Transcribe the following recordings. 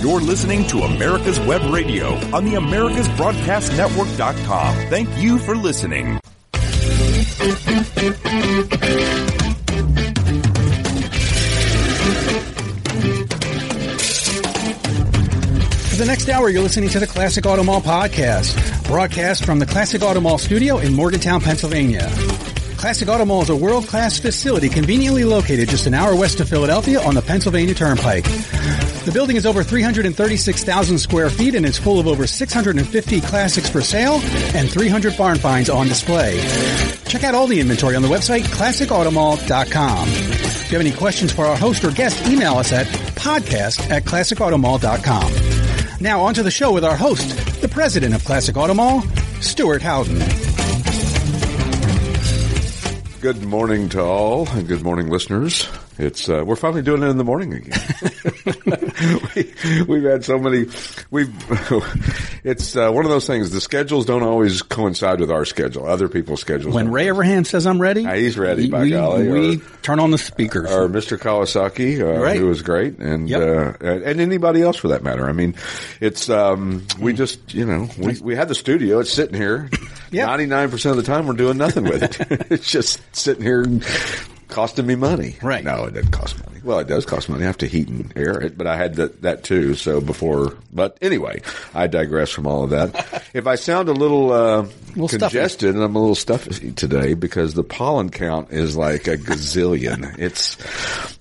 You're listening to America's Web Radio on the AmericasBroadcastNetwork.com. Thank you for listening. For the next hour, you're listening to the Classic Auto Mall podcast, broadcast from the Classic Auto Mall studio in Morgantown, Pennsylvania. Classic Auto Mall is a world-class facility conveniently located just an hour west of Philadelphia on the Pennsylvania Turnpike. The building is over 336,000 square feet and is full of over 650 classics for sale and 300 barn finds on display. Check out all the inventory on the website classicautomall.com. If you have any questions for our host or guest, email us at podcast at classicautomall.com. Now on to the show with our host, the president of Classic Automall, Stuart Howden. Good morning to all, and good morning, listeners. It's uh, we're finally doing it in the morning again. we, have had so many. We've. It's uh, one of those things. The schedules don't always coincide with our schedule. Other people's schedules. When Ray Evernham says I'm ready, uh, he's ready. By we, golly, we or, turn on the speakers. Or Mr. Kawasaki, uh, right. who was great, and yep. uh, and anybody else for that matter. I mean, it's um, we just you know we we had the studio. It's sitting here. Ninety nine percent of the time, we're doing nothing with it. it's just sitting here. Costing me money. Right. No, it doesn't cost money. Well, it does cost money. I have to heat and air it, but I had that, that too. So before, but anyway, I digress from all of that. if I sound a little, uh, little congested and I'm a little stuffy today because the pollen count is like a gazillion. it's,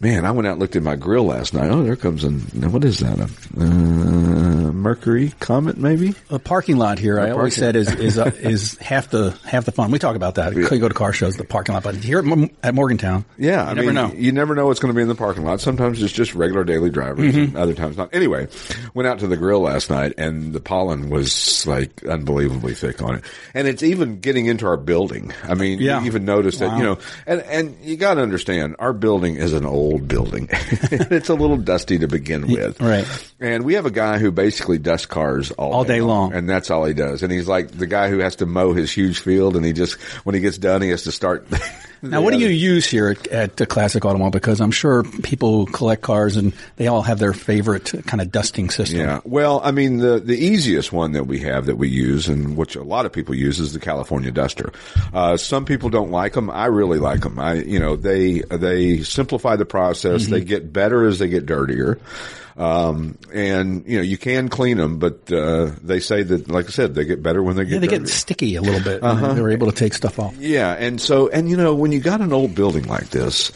man, I went out and looked at my grill last night. Oh, there comes a, what is that? A, uh, Mercury Comet maybe? A parking lot here. I always said is, is, uh, is half the, half the fun. We talk about that. Yeah. You go to car shows, the parking lot, but here at Morgantown, yeah, you I never mean, know. You never know what's going to be in the parking lot. Sometimes it's just regular daily drivers, Mm-hmm. and other times not. Anyway, went out to the grill last night, and the pollen was like unbelievably thick on it, and it's even getting into our building. I mean, yeah. you even noticed wow. that you know, and and you got to understand, our building is an old building. it's a little dusty to begin with, right? And we have a guy who basically dusts cars all, all day, long, and that's all he does. And he's like the guy who has to mow his huge field, and he just when he gets done, he has to start. Now, what do you use here at, at the Classic Auto Mall? Because I'm sure people who collect cars and they all have their favorite kind of dusting system. Yeah. Well, I mean, the, the easiest one that we have that we use and which a lot of people use is the California Duster. Uh, some people don't like them. I really like them. I, you know, they, they simplify the process. Mm-hmm. They get better as they get dirtier. Um, and you know, you can clean them, but, uh, they say that, like I said, they get better when they get, yeah, they dirtier. get sticky a little bit. Uh-huh. They're able to take stuff off. Yeah. And so, and you know, when you got an old building like this,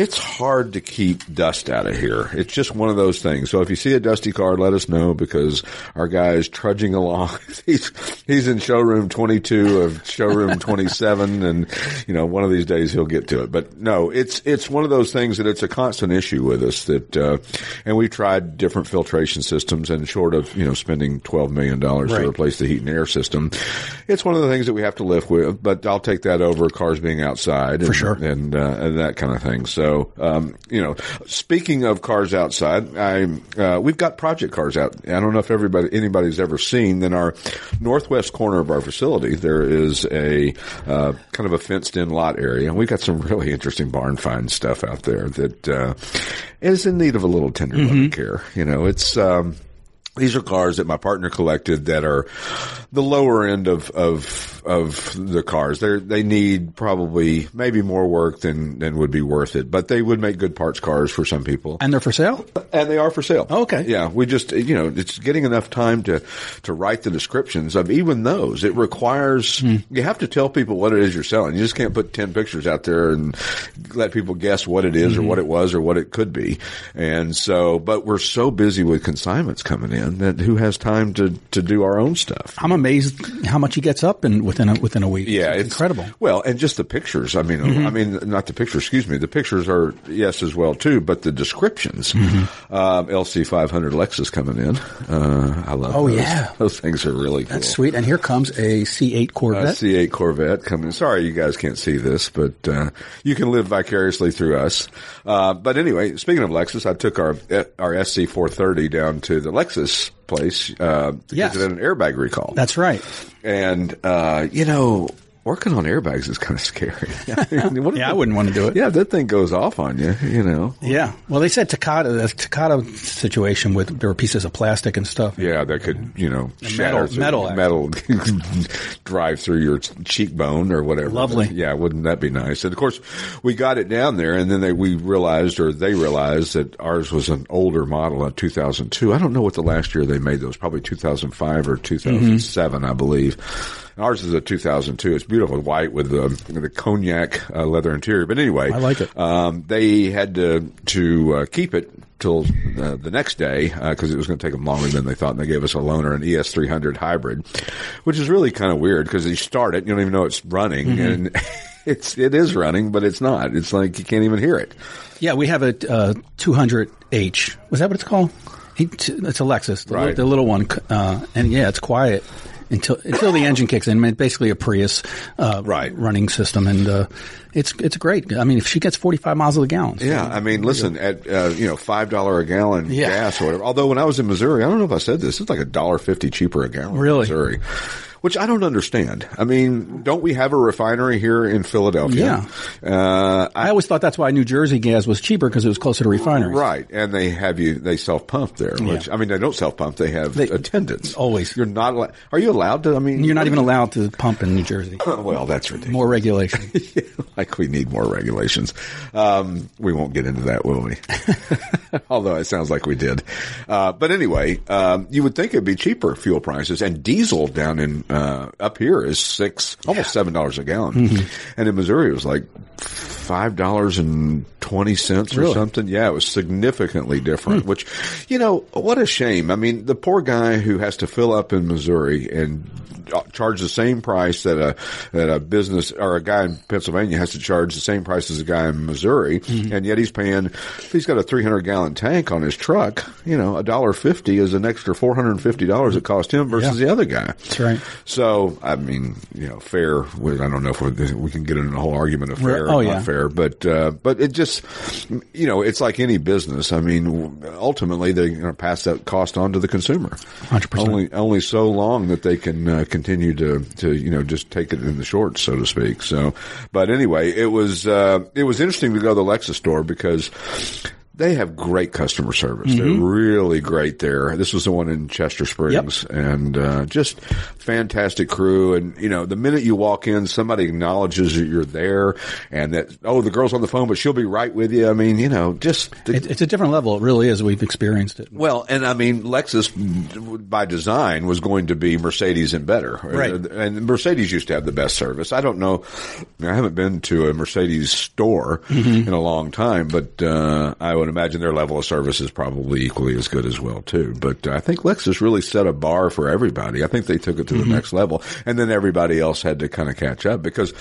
it's hard to keep dust out of here. It's just one of those things. So if you see a dusty car, let us know because our guy is trudging along. he's, he's in showroom 22 of showroom 27 and, you know, one of these days he'll get to it. But no, it's, it's one of those things that it's a constant issue with us that, uh, and we've tried different filtration systems and short of, you know, spending $12 million right. to replace the heat and air system, it's one of the things that we have to live with, but I'll take that over cars being outside. For and, sure. And, uh, and that kind of thing. So, so, um, you know, speaking of cars outside, I, uh, we've got project cars out. I don't know if everybody, anybody's ever seen in our northwest corner of our facility, there is a, uh, kind of a fenced in lot area. And we've got some really interesting barn find stuff out there that, uh, is in need of a little tender Mm-hmm. loving care. You know, it's, um, these are cars that my partner collected that are the lower end of, of, of the cars. They they need probably maybe more work than, than would be worth it, but they would make good parts cars for some people. And they're for sale? And they are for sale. Okay. Yeah. We just, you know, it's getting enough time to, to write the descriptions of even those. It requires, Hmm. you have to tell people what it is you're selling. You just can't put 10 pictures out there and let people guess what it is Mm-hmm. or what it was or what it could be. And so, but we're so busy with consignments coming in that who has time to, to do our own stuff? I'm amazed how much he gets up in within a, within a week. Yeah, it's, incredible. Well, and just the pictures. I mean, Mm-hmm. I mean, not the pictures. Excuse me. The pictures are yes as well too, but the descriptions. Mm-hmm. Um, LC 500 Lexus coming in. Uh, I love. Oh, those. yeah. those things are really cool. That's sweet. And here comes a C8 A Corvette. C8 Corvette coming. Sorry, you guys can't see this, but uh, you can live vicariously through us. Uh, but anyway, speaking of Lexus, I took our our SC430 down to the Lexus place uh, Yes. because it had an airbag recall. That's right. And, uh, you know, working on airbags is kind of scary. I mean, what if Yeah, I wouldn't want to do it. Yeah, that thing goes off on you, you know. Yeah. Well, they said Takata, the Takata situation with there were pieces of plastic and stuff. Yeah, that could, you know, shatter through- metal, metal drive through your cheekbone or whatever. Lovely. Yeah, wouldn't that be nice? And of course, we got it down there, and then they, we realized, or they realized, that ours was an older model, a 2002. I don't know what the last year they made those. Probably 2005 or 2007, I believe. Ours is a 2002. It's beautiful, white with the, the cognac uh, leather interior. But anyway, I like it. um, they had to to uh, keep it till uh, the next day because it was going to take them longer than they thought, and they gave us a loaner, an ES300 hybrid, which is really kind of weird because you start it, you don't even know it's running, Mm-hmm. and it's it is running, but it's not. It's like you can't even hear it. Yeah, we have a uh, 200H. Was that what it's called? It's a Lexus, the, Right. little, the little one. Uh, and yeah, it's quiet until until the engine kicks in. I mean, basically a Prius uh, Right. running system, and uh, it's it's great. I mean, if she gets 45 miles of the gallon. Yeah, I mean, listen, at uh, you know five dollar a gallon Yeah. gas or whatever. Although when I was in Missouri, I don't know if I said this, it's like a dollar fifty cheaper a gallon. in Really? Missouri. Which I don't understand. I mean, don't we have a refinery here in Philadelphia? Uh, I always thought that's why New Jersey gas was cheaper because it was closer to refineries. Right, and they have you. They self pump there. Which I mean, they don't self pump. They have They- attendants. always. You're not. Allowed, are you allowed to? I mean, You're not even allowed to pump in New Jersey. Well, that's ridiculous. More regulation. like we need more regulations. Um, we won't get into that, will we? Although it sounds like we did. Uh, but anyway, um, you would think it'd be cheaper fuel prices and diesel down in, uh, up here is six, almost seven dollars a gallon. Mm-hmm. And in Missouri it was like five dollars and twenty cents or Really? something. Yeah, it was significantly different, hmm. which, you know, what a shame. I mean, the poor guy who has to fill up in Missouri and uh, charge the same price that a that a business or a guy in Pennsylvania has to charge the same price as a guy in Missouri, mm-hmm. and yet he's paying. He's got a 300 gallon tank on his truck, you know, a dollar fifty is an extra 450 dollars it cost him versus Yeah. the other guy. That's right. So, I mean, you know, fair. I don't know if we're, can get into a whole argument of fair Oh, or yeah. not fair, but uh, but it just, you know, it's like any business. I mean, ultimately they're going to pass that cost on to the consumer. 100%. Only only so long that they can uh, continue to to you know just take it in the shorts, so to speak. So, but anyway, it was uh, it was interesting to go to the Lexus store because. They have great customer service. They're Mm-hmm. really great there. This was the one in Chester Springs and, uh, just fantastic crew. And, you know, the minute you walk in, somebody acknowledges that you're there and that, oh, the girl's on the phone, but she'll be right with you. I mean, you know, just the, It, it's a different level. It really is. We've experienced it. well, and I mean, Lexus by design was going to be Mercedes and better. Right. And Mercedes used to have the best service. I don't know. I haven't been to a Mercedes store Mm-hmm. in a long time, but, uh, I would imagine their level of service is probably equally as good as well too. But uh, I think Lexus really set a bar for everybody. I think they took it to Mm-hmm. the next level and then everybody else had to kind of catch up because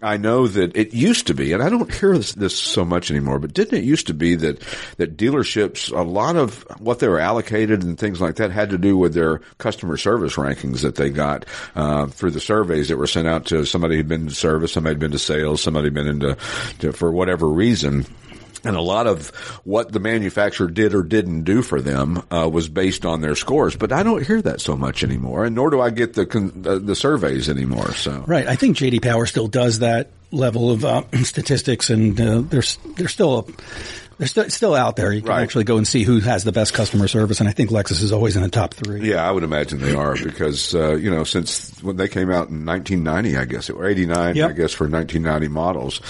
I know that it used to be, and I don't hear this, this so much anymore, but didn't it used to be that, that dealerships, a lot of what they were allocated and things like that had to do with their customer service rankings that they got, uh, through the surveys that were sent out to somebody who'd been to service, somebody had been to sales, somebody had been into, to, for whatever reason. And a lot of what the manufacturer did or didn't do for them uh, was based on their scores. But I don't hear that so much anymore, and nor do I get the con- the surveys anymore. So Right. I think JD Power still does that level of uh, statistics, and uh, there's they're still they're st- still out there. You can Right. actually go and see who has the best customer service, and I think Lexus is always in the top three. Yeah, I would imagine they are because uh, you know since when they came out in 1990, I guess or 89, Yep. I guess for 1990 models,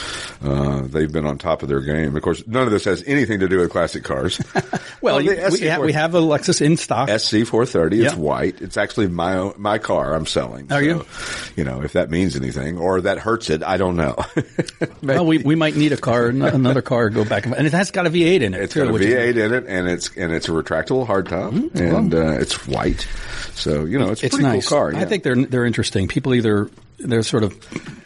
uh, they've been on top of their game. Of course, none of this has anything to do with classic cars. Well, you, we, ha- we have a Lexus in stock. SC430. It's white. It's actually my own, my car. I'm selling. Are you? You know, if that means anything or that hurts it, I don't know. well, we, we might need a car, another car, go back and, and it has got a V8 in it. It's too, got a which is- V8 in it, and it's and it's a retractable hardtop, Mm-hmm. and uh, it's white. So you know, it's a It's pretty nice. cool car. I think they're they're interesting. People either they're sort of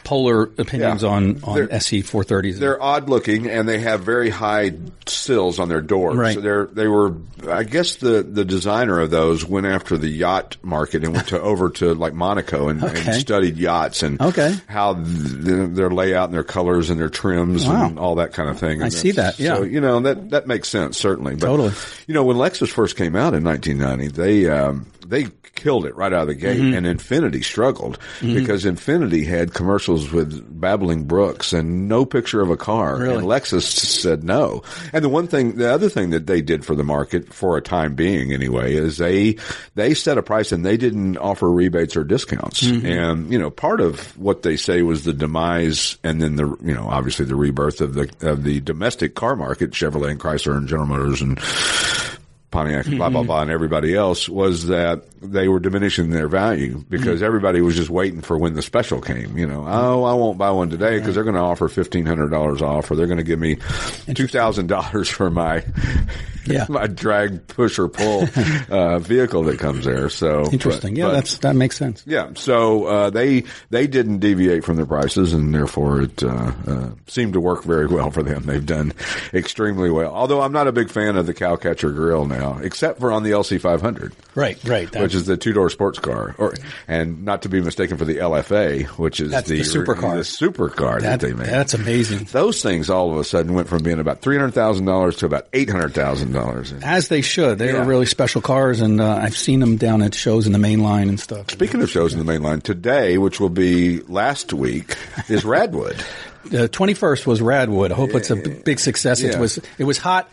polar opinions Yeah. on on They're- SC 430s. They're odd looking and they have very high sills on their doors. Right. So they're, they were, I guess the, the designer of those went after the yacht market and went to over to like Monaco and, Okay. and studied yachts and Okay. how th- their layout and their colors and their trims Wow. and all that kind of thing. I And see that, yeah. So, you know, that, that makes sense, certainly. But, Totally. You know, when Lexus first came out in 1990, they, um, they killed it right out of the gate, Mm-hmm. and Infiniti struggled because Infiniti had commercials with babbling brooks and no picture of a car, Really? and Lexus said no. And the one thing, the other thing that they did for the market for a time being, anyway, is they they set a price and they didn't offer rebates or discounts. Mm-hmm. And you know, part of what they say was the demise, and then the you know, obviously the rebirth of the of the domestic car market, Chevrolet and Chrysler and General Motors and Pontiac, blah blah blah, and everybody else was that they were diminishing their value because everybody was just waiting for when the special came. You know, oh, I won't buy one today because they're going to offer fifteen hundred dollars off, or they're going to give me two thousand dollars for my Yeah. my drag push or pull uh, vehicle that comes there. So Interesting. but- yeah, but- that's that makes sense. yeah, so uh, they they didn't deviate from their prices, and therefore it uh, uh, seemed to work very well for them. They've done extremely well. Although I'm not a big fan of the Cowcatcher grill now, except for on the LC500, Right, right. which is the two door sports car, or and not to be mistaken for the LFA, which is That's the supercar. the supercar that, that, they made. that's amazing. Those things all of a sudden went from being about three hundred thousand dollars to about eight hundred thousand dollars. As they should. They Yeah. are really special cars, and uh, I've seen them down at shows in the main line and stuff. Speaking of shows in the main line, today, which will be last week, is Radwood. The 21st was Radwood. I hope it's a b- big success. It was it was hot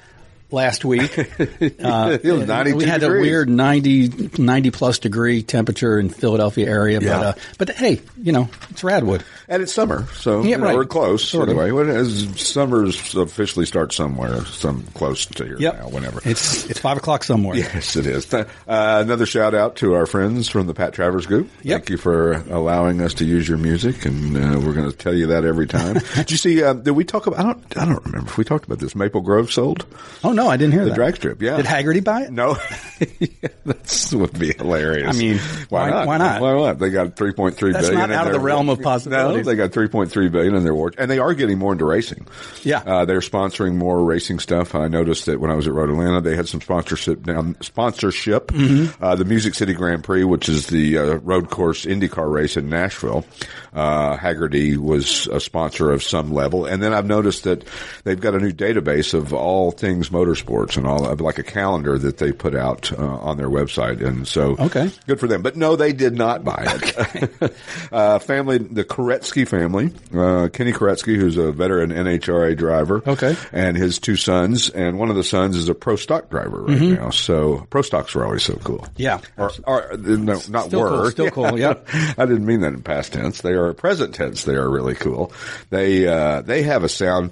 last week. Uh, It was 92 we had degrees. a weird 90, 90 plus degree temperature in Philadelphia area, Yeah. but uh, but hey, you know it's Radwood. And it's summer, so Yeah, you know, right. we're close. Sort anyway, when as summers officially starts somewhere, some close to here Yep, now, whenever. it's it's five o'clock somewhere. Yes, it is. Uh, another shout out to our friends from the Pat Travers Group. Yep. Thank you for allowing us to use your music, and uh, we're going to tell you that every time. did you see? Uh, did we talk about? I don't. I don't remember if we talked about this. Maple Grove sold Oh no, I didn't hear the that. drag strip. Yeah. Did Hagerty buy it? No, that would be hilarious. I mean, why, why- not? why not? Why not? They got three point three billion. That's not out of the realm of No, they got three point three billion in their war, and they are getting more into racing. Yeah. uh, they're sponsoring more racing stuff. I noticed that when I was at Road Atlanta, they had some sponsorship down sponsorship. Mm-hmm. Uh, the Music City Grand Prix, which is the uh, road course IndyCar race in Nashville, uh, Hagerty was a sponsor of some level, and then I've noticed that they've got a new database of all things motorsports and all of like a calendar that they put out uh, on their website, and so Okay. good for them. But no, they did not buy it. uh, family, the Koretsky family, uh, Kenny Koretsky, who's a veteran NHRA driver, Okay. and his two sons, and one of the sons is a pro stock driver right now. So pro stocks were always so cool. Mm-hmm. Yeah. or, or no, not Still were. cool, still cool, yep. I didn't mean that in past tense. They are present tense. They are really cool. They uh, they have a sound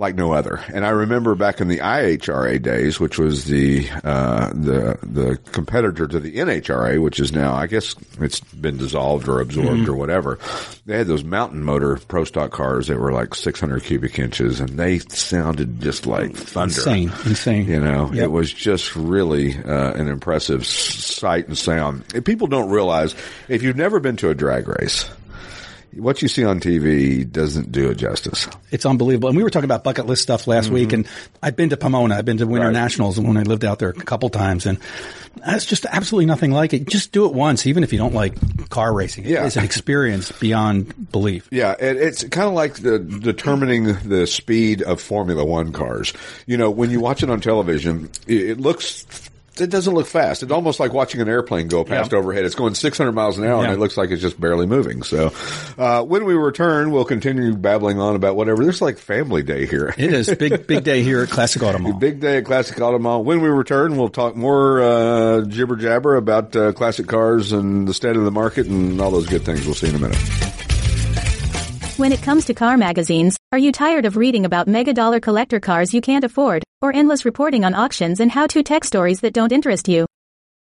like no other. And I remember back in the IHRA days, which was the uh, the the competitor to the NHRA, which is now I guess it's been dissolved or absorbed Mm-hmm. or whatever. They had those mountain motor pro stock cars that were like 600 cubic inches, and they sounded just like thunder. Insane, insane. You know, Yep. it was just really uh, an impressive sight and sound. And people don't realize if you've never been to a drag race, what you see on TV doesn't do it justice. It's unbelievable. And we were talking about bucket list stuff last week, and I've been to Pomona. I've been to Winter Mm-hmm. Right. Nationals when I lived out there a couple times, and it's just absolutely nothing like it. Just do it once, even if you don't like car racing. Yeah. It's an experience beyond belief. Yeah, it, it's kind of like the, determining the speed of Formula One cars. You know, when you watch it on television, it, it looks. It doesn't look fast. It's almost like watching an airplane go past Yeah. overhead. It's going 600 miles an hour, Yeah. and it looks like it's just barely moving. So, uh, when we return, we'll continue babbling on about whatever. There's like family day here. It is big, big day here at Classic Auto Mall. Big day at Classic Auto Mall. When we return, we'll talk more uh, jibber jabber about uh, classic cars and the state of the market and all those good things. We'll see in a minute. When it comes to car magazines, are you tired of reading about mega dollar collector cars you can't afford, or endless reporting on auctions and how to tech stories that don't interest you?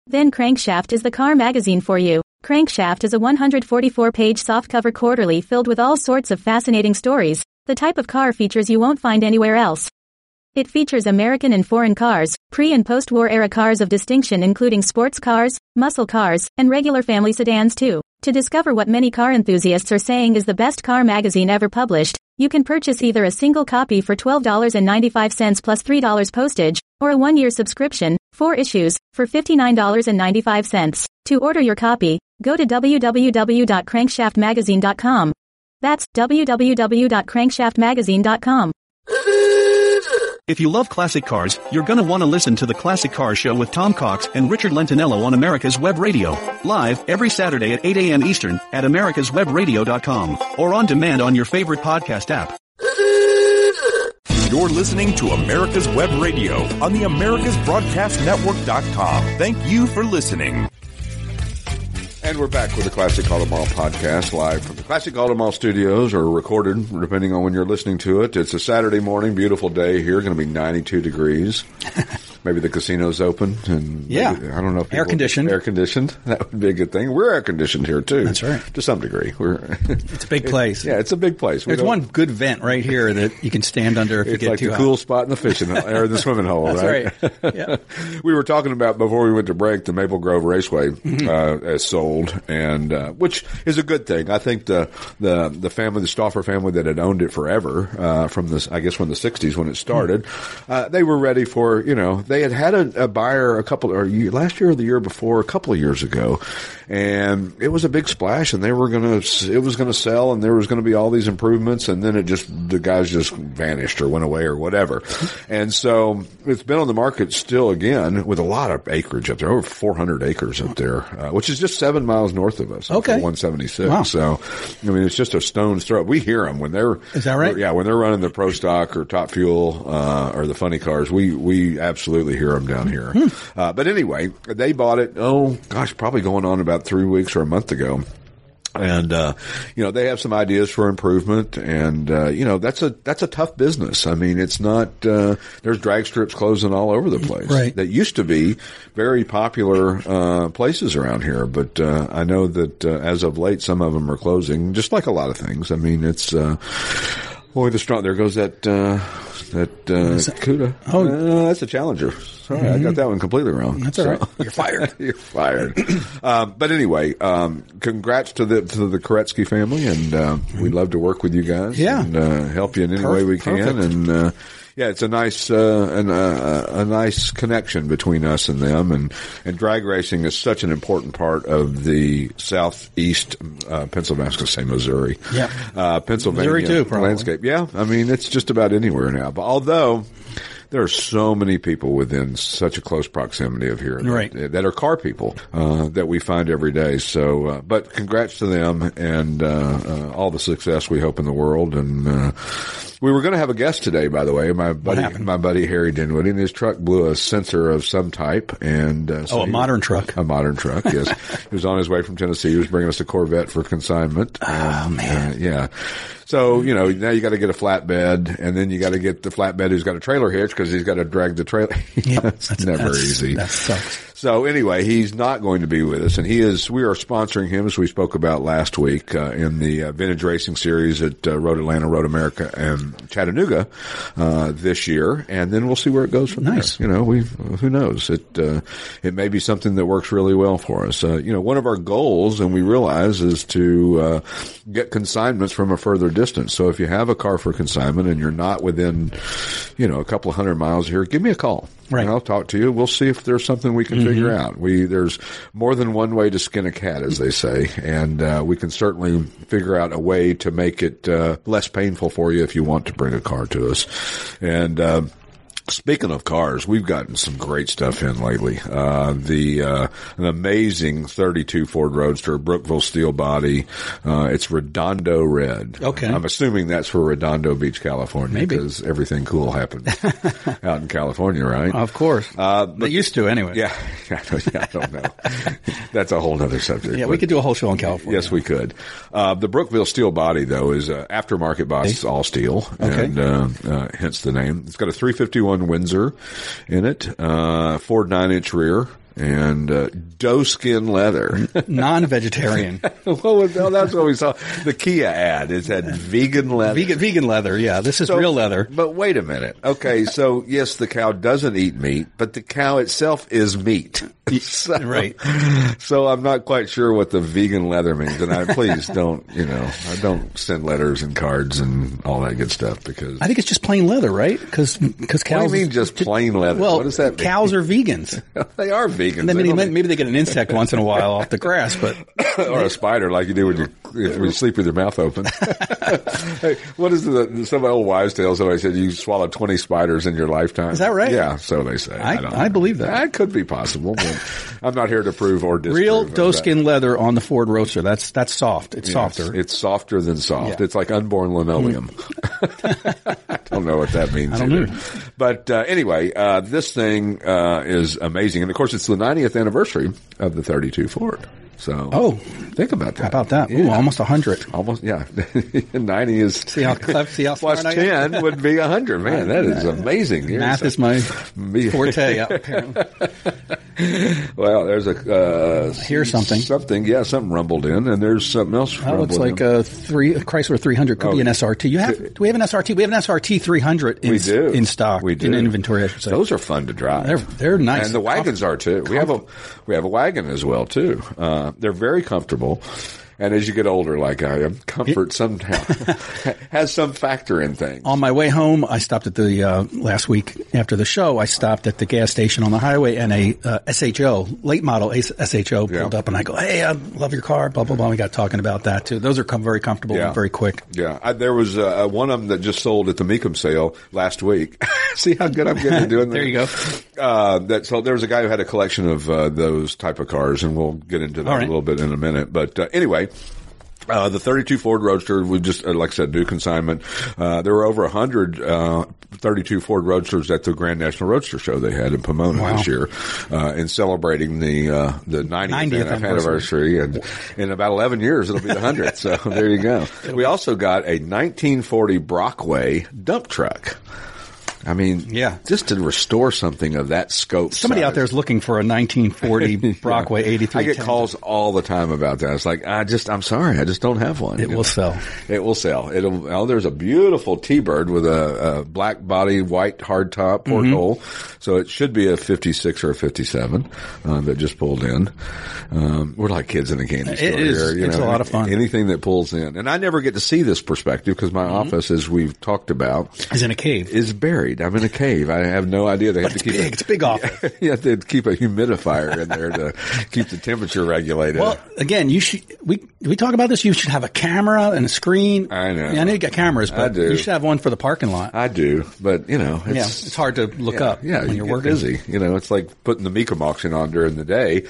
Then Crankshaft is the car magazine for you. Crankshaft is a 144 page softcover quarterly filled with all sorts of fascinating stories, the type of car features you won't find anywhere else. It features American and foreign cars, pre and post war era cars of distinction, including sports cars, muscle cars, and regular family sedans, too. To discover what many car enthusiasts are saying is the best car magazine ever published, you can purchase either a single copy for $12.95 plus $3 postage, or a one year subscription, four issues, for $59.95. To order your copy, go to www.crankshaftmagazine.com. That's www.crankshaftmagazine.com. If you love classic cars, you're gonna want to listen to the Classic Car Show with Tom Cox and Richard Lentinello on America's Web Radio. Live every Saturday at 8 a.m. Eastern at americaswebradio.com or on demand on your favorite podcast app. You're listening to America's Web Radio on the AmericasBroadcastNetwork.com. Thank you for listening. And we're back with the Classic Auto podcast live from the Classic Auto studios or recorded depending on when you're listening to it. It's a Saturday morning, beautiful day here, going to be 92 degrees. maybe the casino's open and Yeah. maybe- I don't know if air conditioned, Air conditioned. That would be a good thing. We're air conditioned here too. That's right. To some degree. We're It's a big place. Yeah, it's a big place. We There's one good vent right here that you can stand under if you It's get like too the hot. cool spot in the fishing or the swimming hole, That's right? right. Yeah. we were talking about before we went to break the Maple Grove Raceway Mm-hmm. uh, is sold, and uh, which is a good thing. I think the the the family, the Stauffer family that had owned it forever uh, from this, I guess, from the '60s when it started, Mm-hmm. uh, they were ready for you know they had had a, a buyer a couple or last year or the year before, a couple of years ago, and it was a big splash, and they were gonna it was gonna sell, and there was gonna be all these improvements, and then it just the guys just vanished or went away or whatever, and so it's been on the market still again with a lot of acreage up there, over 400 acres up there, uh, which is just seven miles north of us. Okay. 176. Wow. So, I mean, it's just a stone's throw. We hear them when they're Is that right? Yeah, when they're running the Pro Stock or Top Fuel uh, or the funny cars, we we absolutely hear them down here. Hmm. Uh, but anyway, they bought it. Oh gosh, probably going on about three weeks or a month ago. And uh, you know they have some ideas for improvement, and uh, you know that's a that's a tough business. I mean, it's not uh, there's drag strips closing all over the place. Right. That used to be very popular uh, places around here, but uh, I know that uh, as of late, some of them are closing. Just like a lot of things. I mean, it's uh, boy, the strong. There goes that uh, that uh, Cuda. Oh. Uh, that's a Challenger. Sorry, I got that one completely wrong. That's all right. You're fired. You're fired. um, but anyway, um, congrats to the to the Koretsky family, and uh, we'd love to work with you guys. Yeah. and uh, help you in any way we can. Perfect. And uh, yeah, it's a nice uh, an, uh, a nice connection between us and them. And and drag racing is such an important part of the southeast uh, Pennsylvania. I was going to say Missouri. Yeah. uh, Pennsylvania Missouri too, probably. landscape. Yeah, I mean it's just about anywhere now. But although there are so many people within such a close proximity of here, that, Right. that are car people uh, that we find every day. So, uh, but congrats to them and uh, uh, all the success we hope in the world. And uh, we were going to have a guest today, by the way. My buddy, my buddy Harry Dinwiddie, and his truck blew a sensor of some type. And uh, so Oh, a he- modern truck. a modern truck. Yes, he was on his way from Tennessee. He was bringing us a Corvette for consignment. Oh man. yeah. So you know now you got to get a flatbed, and then you got to get the flatbed who's got a trailer hitch because he's got to drag the trailer. it's That's- never that's- easy. That sucks. So anyway, he's not going to be with us, and he is. We are sponsoring him as we spoke about last week uh, in the uh, Vintage Racing Series at uh, Road Atlanta, Road America, and Chattanooga uh, this year, and then we'll see where it goes from Nice. there. You know, we who knows? It uh, it may be something that works really well for us. Uh, you know, one of our goals, and we realize, is to uh, get consignments from a further distance. So if you have a car for consignment and you're not within, you know, a couple of hundred miles here, give me a call. Right. And I'll talk to you. We'll see if there's something we can figure out. We there's more than one way to skin a cat, as they say, and uh, we can certainly figure out a way to make it uh, less painful for you if you want to bring a car to us. And uh, Speaking of cars, we've gotten some great stuff in lately. Uh, the, uh, an amazing 32 Ford Roadster, Brookville steel body. Uh, it's Redondo red. Okay. I'm assuming that's for Redondo Beach, California. Maybe. Because everything cool happens out in California, right? Of course. Uh, they used to anyway. yeah. I don't, I don't know. that's a whole other subject. Yeah, we could do a whole show on California. Yes, we could. Uh, the Brookville steel body, though, is uh, aftermarket body. It's all steel, Okay. and uh, uh, hence the name. It's got a 351 Windsor in it, uh, Ford nine inch rear, and uh, doe skin leather. Non-vegetarian. oh, that's what we saw. The Kia ad. It said vegan leather. vegan, vegan leather. Yeah, this is So- real leather. But wait a minute. Okay, so yes, the cow doesn't eat meat, but the cow itself is meat. So- Right. So I'm not quite sure what the vegan leather means, and I please don't, you know, I don't send letters and cards and all that good stuff because. I think it's just plain leather, right? Because because what do you mean just plain leather? Well, what does that mean? cows are vegans. they are vegans. Then They maybe, maybe they get an insect once in a while off the grass, but or a spider, like you do when you when you sleep with your mouth open. hey, what is the some old wives' tale? Somebody said you swallow twenty spiders in your lifetime. Is that right? Yeah, so they say. I- don't. I believe that. That could be possible. I'm not here to prove or disprove. Real of that. doeskin leather on the Ford Roadster. That's that's soft. It's Yes, softer. It's softer than soft. Yeah. It's like unborn linoleum. I don't know what that means. I don't either. know. But uh, anyway, uh, this thing uh, is amazing, and of course, it's the 90th anniversary of the 32 Ford. So, Oh. think about that. How about that? Ooh, Yeah. almost a hundred. Almost, yeah. 90 is See how clever- see how plus 10 would be 100. Man, that is amazing. Here's Math is my forte. Yeah, apparently. Well, there's a uh, Here's something. Something, yeah, something rumbled in, and there's something else. That looks like in. a three a Chrysler 300. Could be an Oh. SRT. You have? Do we have an SRT? We have an SRT 300 in, we do in stock. We do in inventory. I should say. Those are fun to drive. They're- they're nice. and the wagons are too. We have a we have a wagon as well too. Uh, they're very comfortable. And as you get older, like I am, comfort somehow has some factor in things. On my way home, I stopped at the uh, last week after the show. I stopped at the gas station on the highway, and a uh, SHO late model SHO pulled Yeah. up, and I go, "Hey, I love your car." Blah blah blah. We got talking about that too. Those are come very comfortable and very quick. Yeah, I, there was uh, one of them that just sold at the Mecum sale last week. See how good I'm getting at doing that? There you go. Uh, that so there was a guy who had a collection of uh, those type of cars, and we'll get into that All a little bit in a minute. But uh, anyway. Uh, the 32 Ford Roadster, we just, uh, like I said, do consignment. Uh, there were over 100, uh, 32 Ford Roadsters at the Grand National Roadster Show they had in Pomona Wow. this year, uh, in celebrating the, uh, the 90th, 90th anniversary. And in about 11 years, it'll be the 100th. so there you go. We also got a 1940 Brockway dump truck. I mean, Yeah. just to restore something of that scope. Somebody out there is looking for a 1940 Brockway 83. I get calls all the time about that. It's like I just, I'm sorry, I just don't have one. It You will know? sell. It will sell. It'll. Oh, there's a beautiful T-bird with a, a black body, white hardtop Mm-hmm. porthole. So it should be a 56 or a 57 uh, that just pulled in. Um, we're like kids in a candy store is. here. You It's know, a lot of fun. Anything that pulls in, and I never get to see this perspective because Mm-hmm. my office, as we've talked about, Is in a cave. is buried. I'm in a cave. I have no idea. They have to keep big. it. It's a big office. you have to keep a humidifier in there to keep the temperature regulated. Well, again, you should. We we talk about this. You should have a camera and a screen. I know. Yeah, I know you got cameras, I but do. you should have one for the parking lot. I do, but you know, it's, yeah, it's hard to look yeah, up Yeah, when you you're get working. busy. You know, it's like putting the Mecum auction on during the day.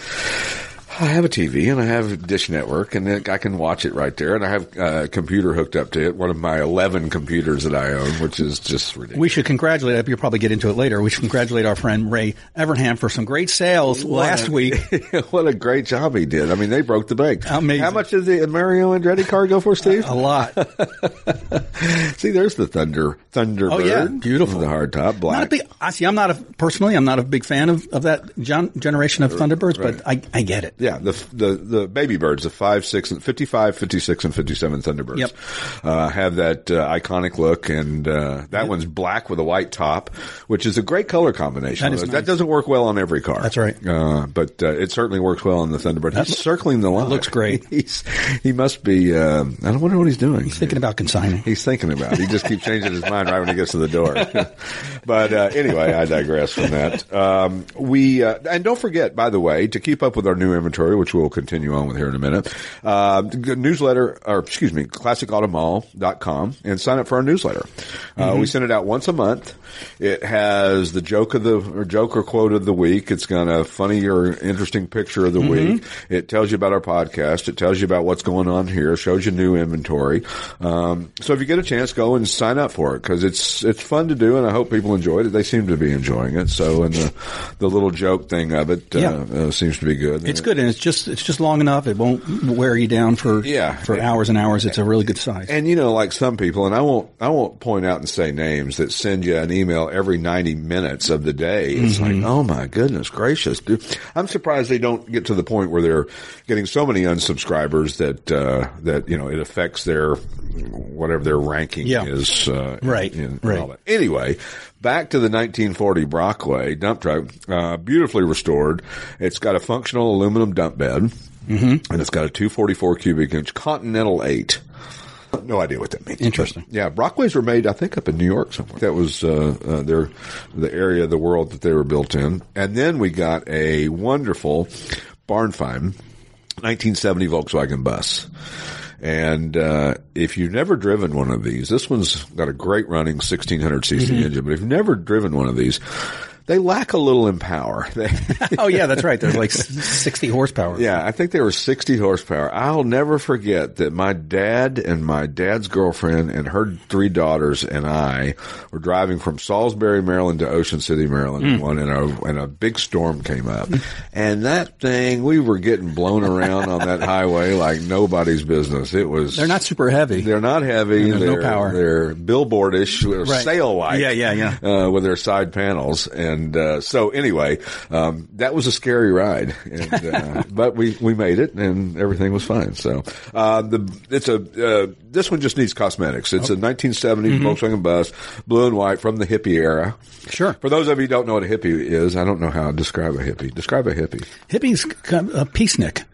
I have a TV and I have Dish Network, and then I can watch it right there. And I have uh, a computer hooked up to it, one of my eleven computers that I own, which is just ridiculous. We should congratulate. You'll probably get into it later. We should congratulate our friend Ray Evernham for some great sales last week. what a great job he did! I mean, they broke the bank. Amazing. How much did the Mario Andretti car go for, Steve? A lot. See, there's the Thunder Thunderbird. Oh yeah, beautiful. The hard top, black. A big. I see. I'm not a personally. I'm not a big fan of, of that gen, generation of Thunderbirds, but I, I get it. Yeah, the the the baby birds, the 5, 6, and 55, 56, and 57 Thunderbirds Yep. uh, have that uh, iconic look, and uh, that one's black with a white top, which is a great color combination. That is that doesn't work well on every car. That's right. Uh, but uh, it certainly works well on the Thunderbird. He's circling the line. looks great. He's he must be. Uh, I don't wonder what he's doing. He's thinking about consigning. He's thinking about it. He just keeps changing his mind right when he gets to the door. but uh, anyway, I digress from that. Um, we uh, and don't forget, by the way, to keep up with our new inventory, which we'll continue on with here in a minute. Uh, newsletter, or excuse me, classicautomall.com, and sign up for our newsletter. Uh, we send it out once a month. It has the joke of the or joke or quote of the week. It's got a funny or interesting picture of the week. It tells you about our podcast. It tells you about what's going on here. Shows you new inventory. Um, so if you get a chance, go and sign up for it because it's it's fun to do, and I hope people enjoy it. They seem to be enjoying it. So and the the little joke thing of it uh, Yeah. uh, seems to be good. It's good, and it's just it's just long enough. It won't wear you down for Yeah. for hours and hours. It's a really good size. And you know, like some people, and I won't, I won't point out and say names that send you an email every ninety minutes of the day. It's like, oh my goodness gracious! Dude. I'm surprised they don't get to the point where they're getting so many unsubscribers that uh, that you know it affects their whatever their ranking Yeah. is. Uh, Right, in- in right. all that. Anyway, back to the 1940 Brockway dump truck, uh, beautifully restored. It's got a functional aluminum dump bed, mm-hmm. and it's got a 244 cubic inch Continental 8. No idea what that means. Interesting. Yeah, Brockways were made, I think, up in New York somewhere. That was uh, uh, their the area of the world that they were built in. And then we got a wonderful barn find 1970 Volkswagen bus. And uh, if you've never driven one of these, this one's got a great running 1600 cc Mm-hmm. engine. But if you've never driven one of these, they lack a little in power. Oh yeah, that's right. There's like 60 horsepower. yeah, I think they were 60 horsepower. I'll never forget that my dad and my dad's girlfriend and her three daughters and I were driving from Salisbury, Maryland to Ocean City, Maryland, Mm. one and a and a big storm came up, and that thing we were getting blown around on that highway like nobody's business. It was They're not super heavy. they're not heavy. There's no they're, power. They're billboardish, Right. sail like. Yeah, yeah, yeah. Uh, with their side panels, and uh, so anyway, um, that was a scary ride, and, uh, but we we made it, and everything was fine. So uh, the it's a uh, this one just needs cosmetics. It's a 1970 Mm-hmm. Volkswagen bus, blue and white from the hippie era. Sure. For those of you who don't know what a hippie is, I don't know how to describe a hippie. Describe a hippie. Hippie's a peacenik.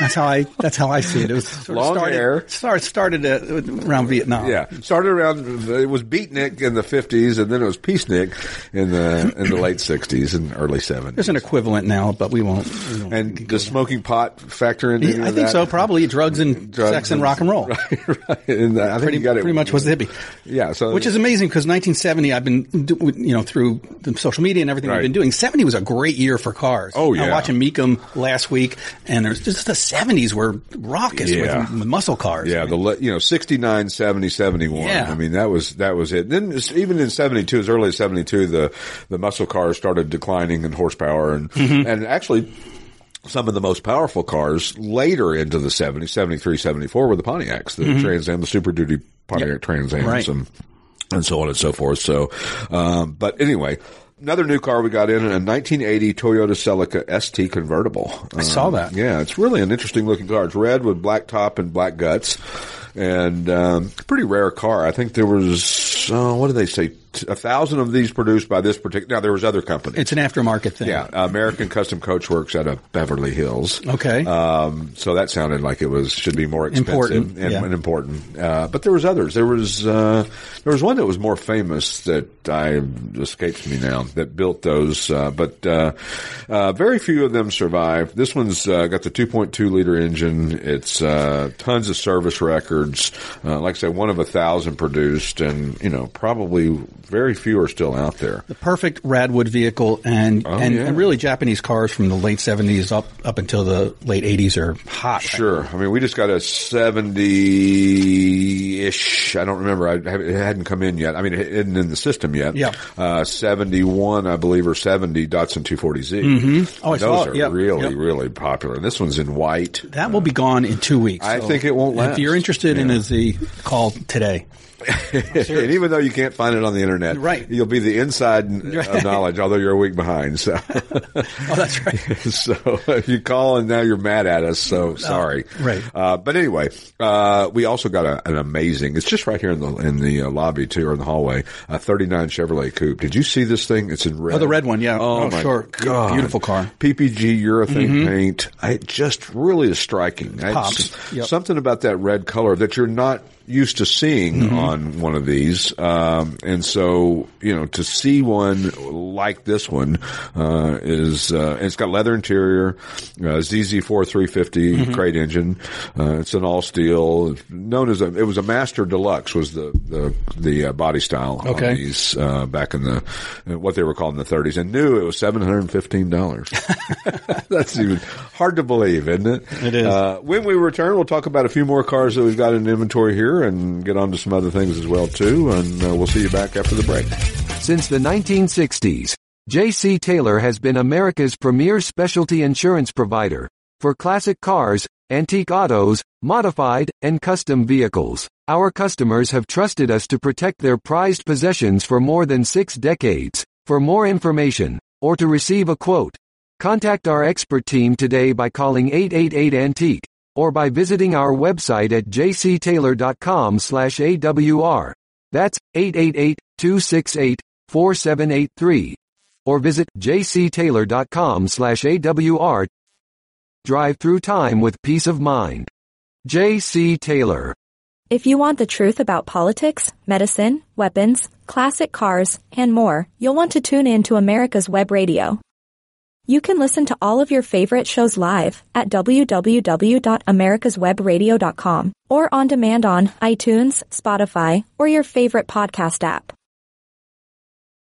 That's how I. That's how I see it. It was sort Long started, hair. Start, started around Vietnam. Yeah, started around. It was beatnik in the fifties, and then it was peacenik in the in the late sixties and early seventies. There's an equivalent now, but we won't. we won't And does smoking pot factor into any I think that? so. Probably drugs and Drugs sex and rock and roll. right. And uh, I think Pretty, you got it. pretty much was the hippie. Yeah. So Which is amazing because 1970, I've been, you know, through the social media and everything Right. I've been doing. 70 was a great year for cars. Oh, yeah. I was watching Mecum last week, and there's just the 70s were raucous Yeah. with, with muscle cars. Yeah, the you know 69, 70, 71. Yeah. I mean that was that was it. Then even in seventy two, as early as seventy two, the the muscle cars started declining in horsepower, and Mm-hmm. and actually some of the most powerful cars later into the 70s, 73, 74 were the Pontiacs, the Trans Am, the Super Duty Pontiac Trans Ams, Mm-hmm. Right. and and so on and so forth. So, um, but anyway. Another new car we got in, a 1980 Toyota Celica ST convertible. I saw that. Yeah, it's really an interesting looking car. It's red with black top and black guts, and um, pretty rare car. I think there was uh, what do they say? A thousand of these produced by this particular. Now there was other companies. It's an aftermarket thing. yeah, American Custom Coach Works out of Beverly Hills. Okay. Um, so that sounded like it was should be more expensive Important, and, yeah. and important. Uh, but there was others. There was uh, there was one that was more famous that I escapes me now that built those. Uh, but uh, uh, very few of them survived. This one's uh, got the 2.2 liter engine. It's uh, tons of service records. Uh, like I said, one of a thousand produced, and you know probably very few are still out there. the perfect Radwood vehicle, and Oh, and, yeah. and really Japanese cars from the late 70s up up until the late 80s are hot. Sure. I mean, we just got a 70-ish. I don't remember. I it hadn't come in yet. I mean, it isn't in the system yet. Yeah. Uh, 71, I believe, or 70 Datsun 240Z. Mm-hmm. Oh, I Those saw are Yep. really, Yep. really popular. And this one's in white. That will be gone in two weeks. I think it won't last. If you're interested in a Z, call today. and even though you can't find it on the internet, Right. you'll be the inside Right. of knowledge, although you're a week behind. So, Oh, that's right. so if you call and now you're mad at us, so sorry. Oh, right. Uh, but anyway, uh, we also got a, an amazing. It's just right here in the in the uh, lobby too, or in the hallway. A '39 Chevrolet Coupe. Did you see this thing? It's in red. Oh, the red one, yeah. Oh, Oh, my sure. God. Beautiful car. Mm-hmm. PPG urethane paint. It just really is striking. Pops. Yep. Something about that red color that you're not used to seeing Mm-hmm. on one of these. Um, and so, you know, to see one like this one, uh, is, uh, it's got leather interior, uh, ZZ4 350 Mm-hmm. crate engine. Uh, it's an all steel, known as a, it was a master deluxe was the, the, the uh, body style Okay. on these, uh, back in the, what they were called in the 30s and new it was $715. That's even hard to believe, isn't it? It is. Uh, when we return, we'll talk about a few more cars that we've got in inventory here and get on to some other things as well too. And uh, we'll see you back after the break. Since the 1960s, J.C. Taylor has been America's premier specialty insurance provider for classic cars, antique autos, modified, and custom vehicles. Our customers have trusted us to protect their prized possessions for more than six decades. For more information, or to receive a quote, contact our expert team today by calling 888-ANTIQUE, or by visiting our website at jctaylor.com slash AWR. That's 888-268-4783. Or visit jctaylor.com slash AWR. Drive through time with peace of mind. J.C. Taylor. If you want the truth about politics, medicine, weapons, classic cars, and more, you'll want to tune in to America's Web Radio. You can listen to all of your favorite shows live at www.americaswebradio.com or on demand on iTunes, Spotify, or your favorite podcast app.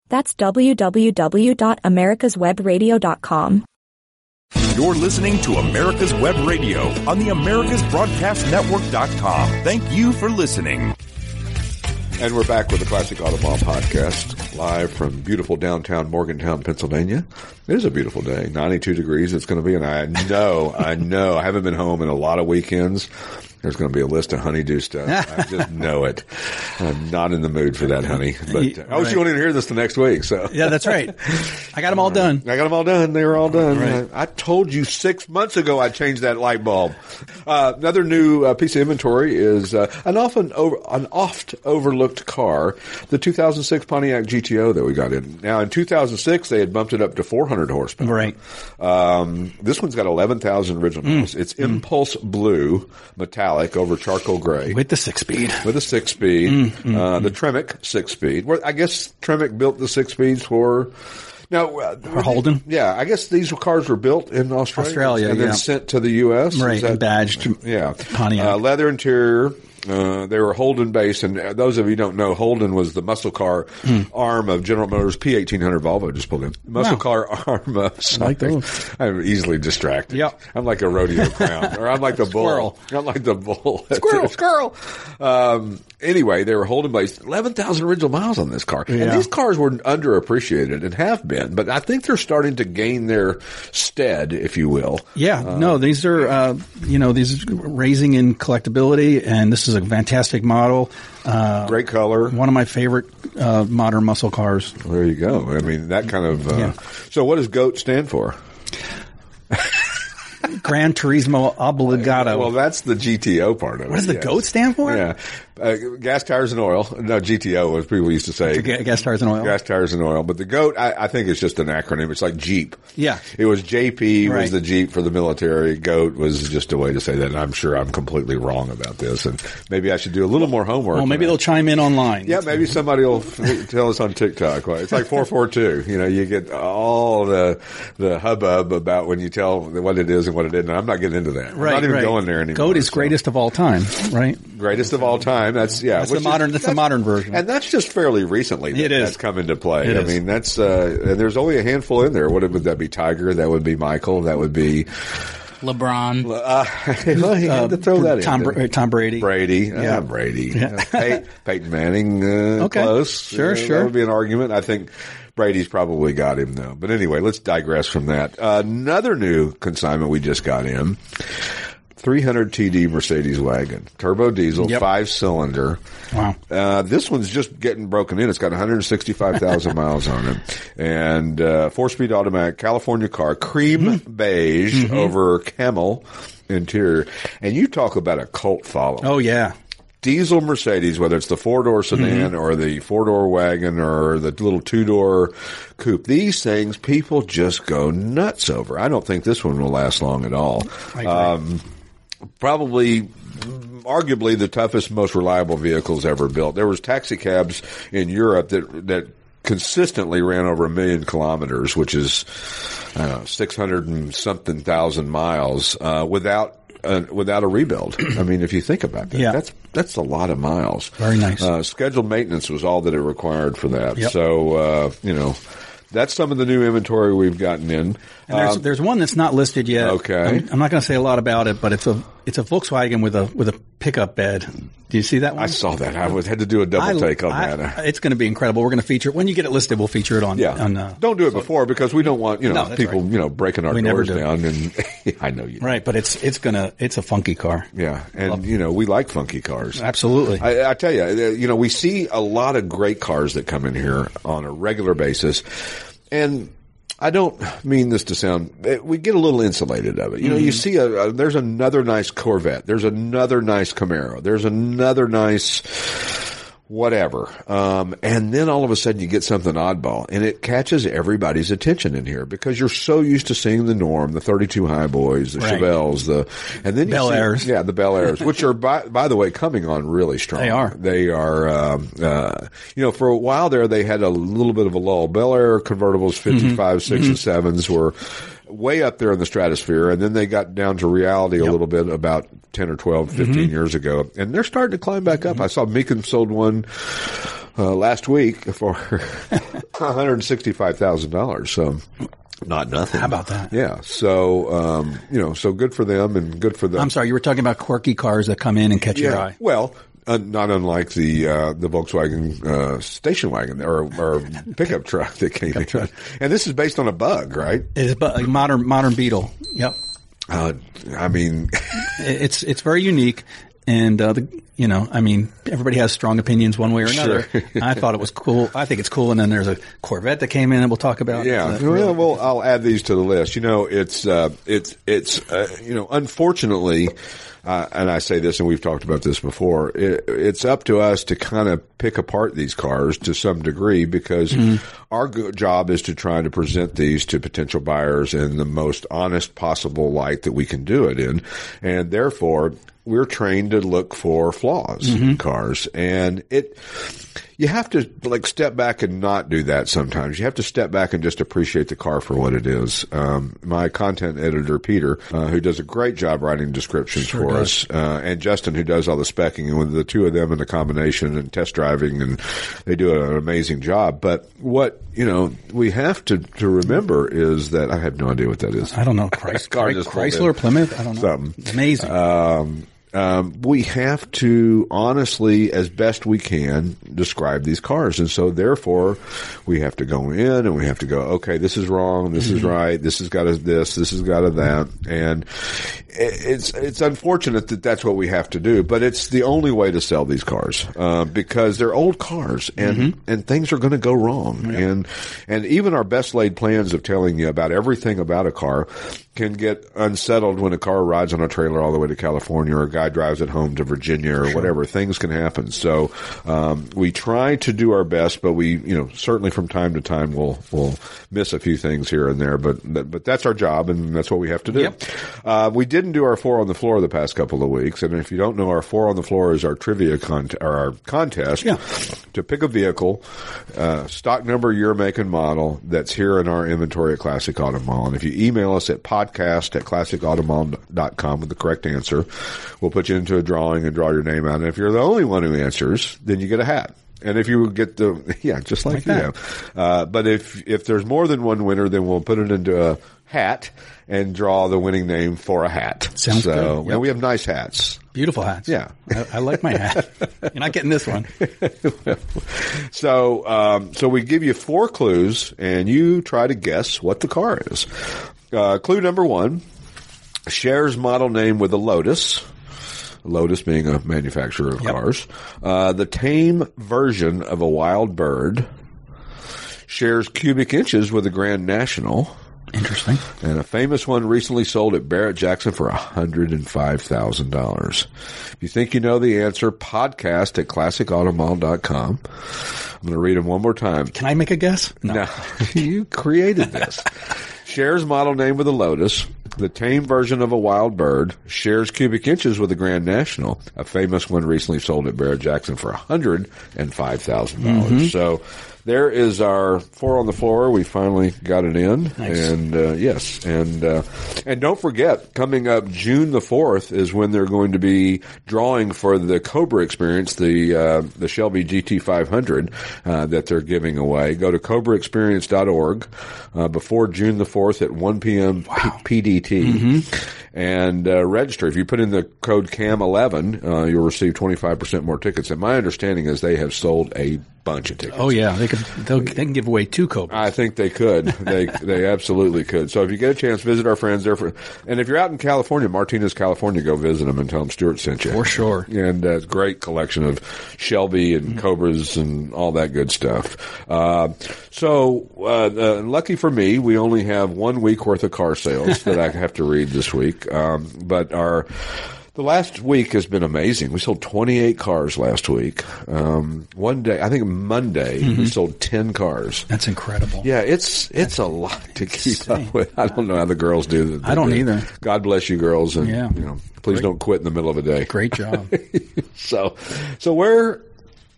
That's www.americaswebradio.com. You're listening to America's Web Radio on the AmericasBroadcastNetwork.com. Thank you for listening. And we're back with the Classic Auto Mall podcast, live from beautiful downtown Morgantown, Pennsylvania. It is a beautiful day, 92 degrees it's going to be, and I know, I know, I haven't been home in a lot of weekends. There's going to be a list of honeydew stuff. I just know it. I'm not in the mood for that honey. But uh, oh, she won't even hear this the next week. So Yeah, that's right. I got them all done. I got them all done. They were all done. I, I told you six months ago I changed that light bulb. Uh, another new uh, piece of inventory is uh, an often over, an oft overlooked car, the 2006 Pontiac GTO that we got in. Now in 2006 they had bumped it up to 400 horsepower. Right. Um, this one's got 11,000 original Mm. miles. It's impulse blue metallic over charcoal gray With the six speed. with the six speed. Mm, uh, the Tremec six speed. Well, I guess Tremec built the six speeds for. Now, uh, For Holden? yeah, I guess these cars were built in Australia, Australia, and then yeah. sent to the U.S. Right, that- and badged yeah, Pontiac. Uh, leather interior. Uh, they were Holden based, and uh, those of you who don't know, Holden was the muscle car arm of General Motors P1800 Volvo. Just pulled in muscle Hmm. Wow. car arm of. Sorry, like. I'm easily distracted. Yep. I'm like a rodeo clown, or I'm like the bull. I'm like the bull. Squirrel, squirrel. Um, anyway, they were Holden based. 11,000 original miles on this car. And these cars were underappreciated and have been, but I think they're starting to gain their stead, if you will. Yeah, no, these are, uh, you know, these are raising in collectability, and this is a fantastic model. Uh, Great color. one of my favorite uh, modern muscle cars. There you go. I mean, that kind of. Uh, Yeah. So, what does GOAT stand for? Gran Turismo Obligado. Well, that's the GTO part of it. what does the yes. GOAT stand for? Yeah. Uh, gas, tires, and oil. No, GTO, as people used to say. Ga- gas, tires, and oil. Gas, tires, and oil. But the GOAT, I, I think it's just an acronym. It's like Jeep. Yeah. It was JP was the Jeep for the military. GOAT was just a way to say that. And I'm sure I'm completely wrong about this. And maybe I should do a little more homework. Well, maybe they'll chime in online. Yeah, maybe somebody will tell us on TikTok. It's like four four two. You know, you get all the the hubbub about when you tell what it is and what it isn't. I'm not getting into that. Right, I'm not even right. going there anymore. GOAT is so. greatest of all time, right? greatest of all time. That's yeah. That's the which modern- that's the modern version. and that's just fairly recently. That, It is. That's come into play. It I is. mean, that's uh, and there's only a handful in there. What would that be? Tiger. That would be Michael. That would be. LeBron. Uh, well, he had to throw that in. Tom, didn't Tom Brady. Brady, Yeah. yeah, Brady, Yeah. Uh, Pey- Peyton Manning, uh, Okay. close. Sure, Uh, sure. That would be an argument. I think Brady's probably got him though. But anyway, let's digress from that. Uh, another new consignment we just got in. 300 TD Mercedes wagon, turbo diesel, Yep. five cylinder. Wow. Uh, this one's just getting broken in. It's got 165,000 miles on it, and uh, four-speed automatic California car, cream Hmm. beige Mm-hmm. over camel interior. And you talk about a cult following Oh yeah. diesel Mercedes, whether it's the four door sedan Mm-hmm. or the four door wagon or the little two door coupe, these things people just go nuts over. I don't think this one will last long at all. Um, probably arguably the toughest, most reliable vehicles ever built. There was taxi cabs in Europe that that consistently ran over a million kilometers, which is I six hundred and something thousand miles uh, without. Uh, without a rebuild, I mean, if you think about that, Yeah. that's that's a lot of miles. Very nice. Uh, scheduled maintenance was all that it required for that. Yep. So uh, you know, that's some of the new inventory we've gotten in. And there's, Um, there's one that's not listed yet. Okay. I'm, I'm not going to say a lot about it, but it's a it's a Volkswagen with a with a pickup bed. Do you see that one? I saw that. I was, had to do a double I- take on I- that. It's going to be incredible. We're going to feature it when you get it listed. We'll feature it on. Yeah. On, uh, don't do it before because we don't want, you know, No, people, right. you know, breaking our We doors do. down and I know you. right, but it's it's gonna it's a funky car. Yeah. And, you know, we like funky cars. Absolutely. I, I tell you, uh, you know, we see a lot of great cars that come in here on a regular basis. And I don't mean this to sound, eh, we get a little insulated of it. You know, you see a, a, there's another nice Corvette. There's another nice Camaro. There's another nice, whatever. Um, and then all of a sudden you get something oddball and it catches everybody's attention in here because you're so used to seeing the norm, the 32 high boys, the Right. Chevelles, the, and then Bel Airs. Yeah, the Bel Airs, which are by, by the way coming on really strong. They are. They are, um, uh, you know, for a while there they had a little bit of a lull. Bel Air convertibles, 55, Mm-hmm. 6 and 7s were way up there in the stratosphere and then they got down to reality a little bit about 10 or 12, 15 Mm-hmm. years ago and they're starting to climb back up. I saw Mecum sold one uh, last week for $165,000. So not nothing. How about that? Yeah. So, um, you know, so good for them and good for them. I'm sorry, you were talking about quirky cars that come in and catch your eye. Well, uh, not unlike the uh, the Volkswagen uh, station wagon or, or pickup truck that came in, Truck. and this is based on a bug, right? It is a modern modern Beetle. Yep, Uh, I mean, it's it's very unique, and uh, the you know, I mean, everybody has strong opinions one way or another. Sure. I thought it was cool. I think it's cool. And then there's a Corvette that came in, and we'll talk about. yeah. Well, well, I'll add these to the list. You know, it's uh, it's it's uh, you know, unfortunately. Uh, and I say this, and we've talked about this before. It, it's up to us to kind of pick apart these cars to some degree because our go- job is to try to present these to potential buyers in the most honest possible light that we can do it in, and therefore we're trained to look for flaws in cars, and it. You have to like step back and not do that sometimes. You have to step back and just appreciate the car for what it is. Um, my content editor, Peter, uh, who does a great job writing descriptions for us, uh, and Justin, who does all the specking, and with the two of them in the combination and test driving, and they do an amazing job. But what, you know, we have to, to remember is that I have no idea what that is. I don't know, Chrysler, in. Plymouth. I don't know. Something. Amazing. Um, um, we have to honestly, as best we can, describe these cars, and so therefore, we have to go in and we have to go. Okay, this is wrong. This is right. This has got a this. This has got a that. And it's it's unfortunate that that's what we have to do, but it's the only way to sell these cars uh, because they're old cars and and things are going to go wrong. And and even our best laid plans of telling you about everything about a car can get unsettled when a car rides on a trailer all the way to California or a guy drives it home to Virginia or whatever. Things can happen. So um, we try to do our best, but we, you know, certainly from time to time we'll we'll miss a few things here and there. But but that's our job, and that's what we have to do. Yep. Uh, we didn't do our four on the floor the past couple of weeks, and if you don't know, our four on the floor is our trivia con- or our contest Yeah. to pick a vehicle, uh, stock number, year, make, and model that's here in our inventory at Classic Auto Mall. And if you email us at podcast at classicautomall.com with the correct answer, we'll put you into a drawing and draw your name out. And if you're the only one who answers, then you get a hat. And if you get the, yeah, just like, Like you that. have. Uh, but if, if there's more than one winner, then we'll put it into a hat and draw the winning name for a hat. Sounds so, good. Yep. And we have nice hats. Beautiful hats. Yeah. I, I like my hat. You're not getting this one. So, um, so we give you four clues, and you try to guess what the car is. Uh, clue number one shares model name with a Lotus. Lotus being a manufacturer of Yep. cars. Uh, the tame version of a wild bird shares cubic inches with a Grand National. Interesting. And a famous one recently sold at Barrett Jackson for $105,000. If you think you know the answer, podcast at classicautomall.com. I'm going to read them one more time. Can I make a guess? No, you created this. shares model name with a Lotus. The tame version of a wild bird shares cubic inches with a Grand National. A famous one recently sold at Barrett Jackson for $105,000. dollars mm-hmm. So there is our four on the floor. We finally got it in. Nice. And, uh, yes. And, uh, and don't forget, coming up June the 4th is when they're going to be drawing for the Cobra experience, the, uh, the Shelby GT500, uh, that they're giving away. Go to cobraexperience.org, uh, before June the 4th at 1 p.m. P- PDT. And, uh, register. If you put in the code CAM11, uh, you'll receive 25% more tickets. And my understanding is they have sold a bunch of tickets. Oh yeah, they could. They'll, can give away two Cobras. I think they could. They they absolutely could. So if you get a chance, visit our friends there. For, and if you're out in California, Martinez, California, go visit them and tell them Stuart sent you. For sure. And uh, great collection of Shelby and Cobras and all that good stuff. Uh, so uh, uh, lucky for me, we only have one week worth of car sales that I have to read this week. Um, but our The last week has been amazing. We sold 28 cars last week. Um, one day, I think Monday, we sold 10 cars. That's incredible. Yeah, it's it's a lot to keep up with. I don't know how the girls do that. I don't either. God bless you, girls, and Yeah. you know, please don't quit in the middle of a day. Great job. So, so where?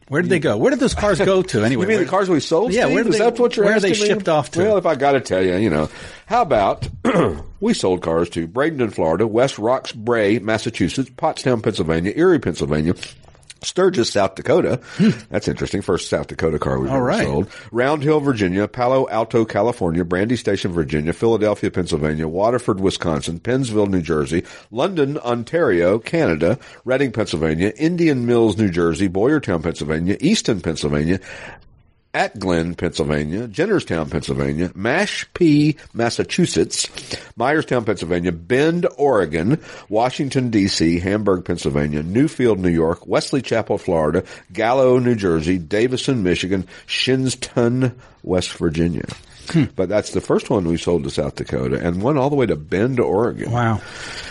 Where did they go? Where did those cars go to anyway? You mean Where- the cars we sold? Yeah, Steve? where did is they- that what you're where are they shipped off to? Well, if I got to tell you, you know, how about we sold cars to Bradenton, Florida, West Roxbury, Massachusetts, Pottstown, Pennsylvania, Erie, Pennsylvania. Sturgis, South Dakota. That's interesting. First South Dakota car we've Hmm. All ever right. sold. Round Hill, Virginia. Palo Alto, California. Brandy Station, Virginia. Philadelphia, Pennsylvania. Waterford, Wisconsin. Pennsville, New Jersey. London, Ontario, Canada. Reading, Pennsylvania. Indian Mills, New Jersey. Boyertown, Pennsylvania. Easton, Pennsylvania. Atglen, Pennsylvania, Jennerstown, Pennsylvania, Mashpee, Massachusetts, Myerstown, Pennsylvania, Bend, Oregon, Washington, D.C., Hamburg, Pennsylvania, Newfield, New York, Wesley Chapel, Florida, Gallo, New Jersey, Davison, Michigan, Shinnston, West Virginia. Hmm. But that's the first one we sold to South Dakota and one all the way to Bend, Oregon. Wow.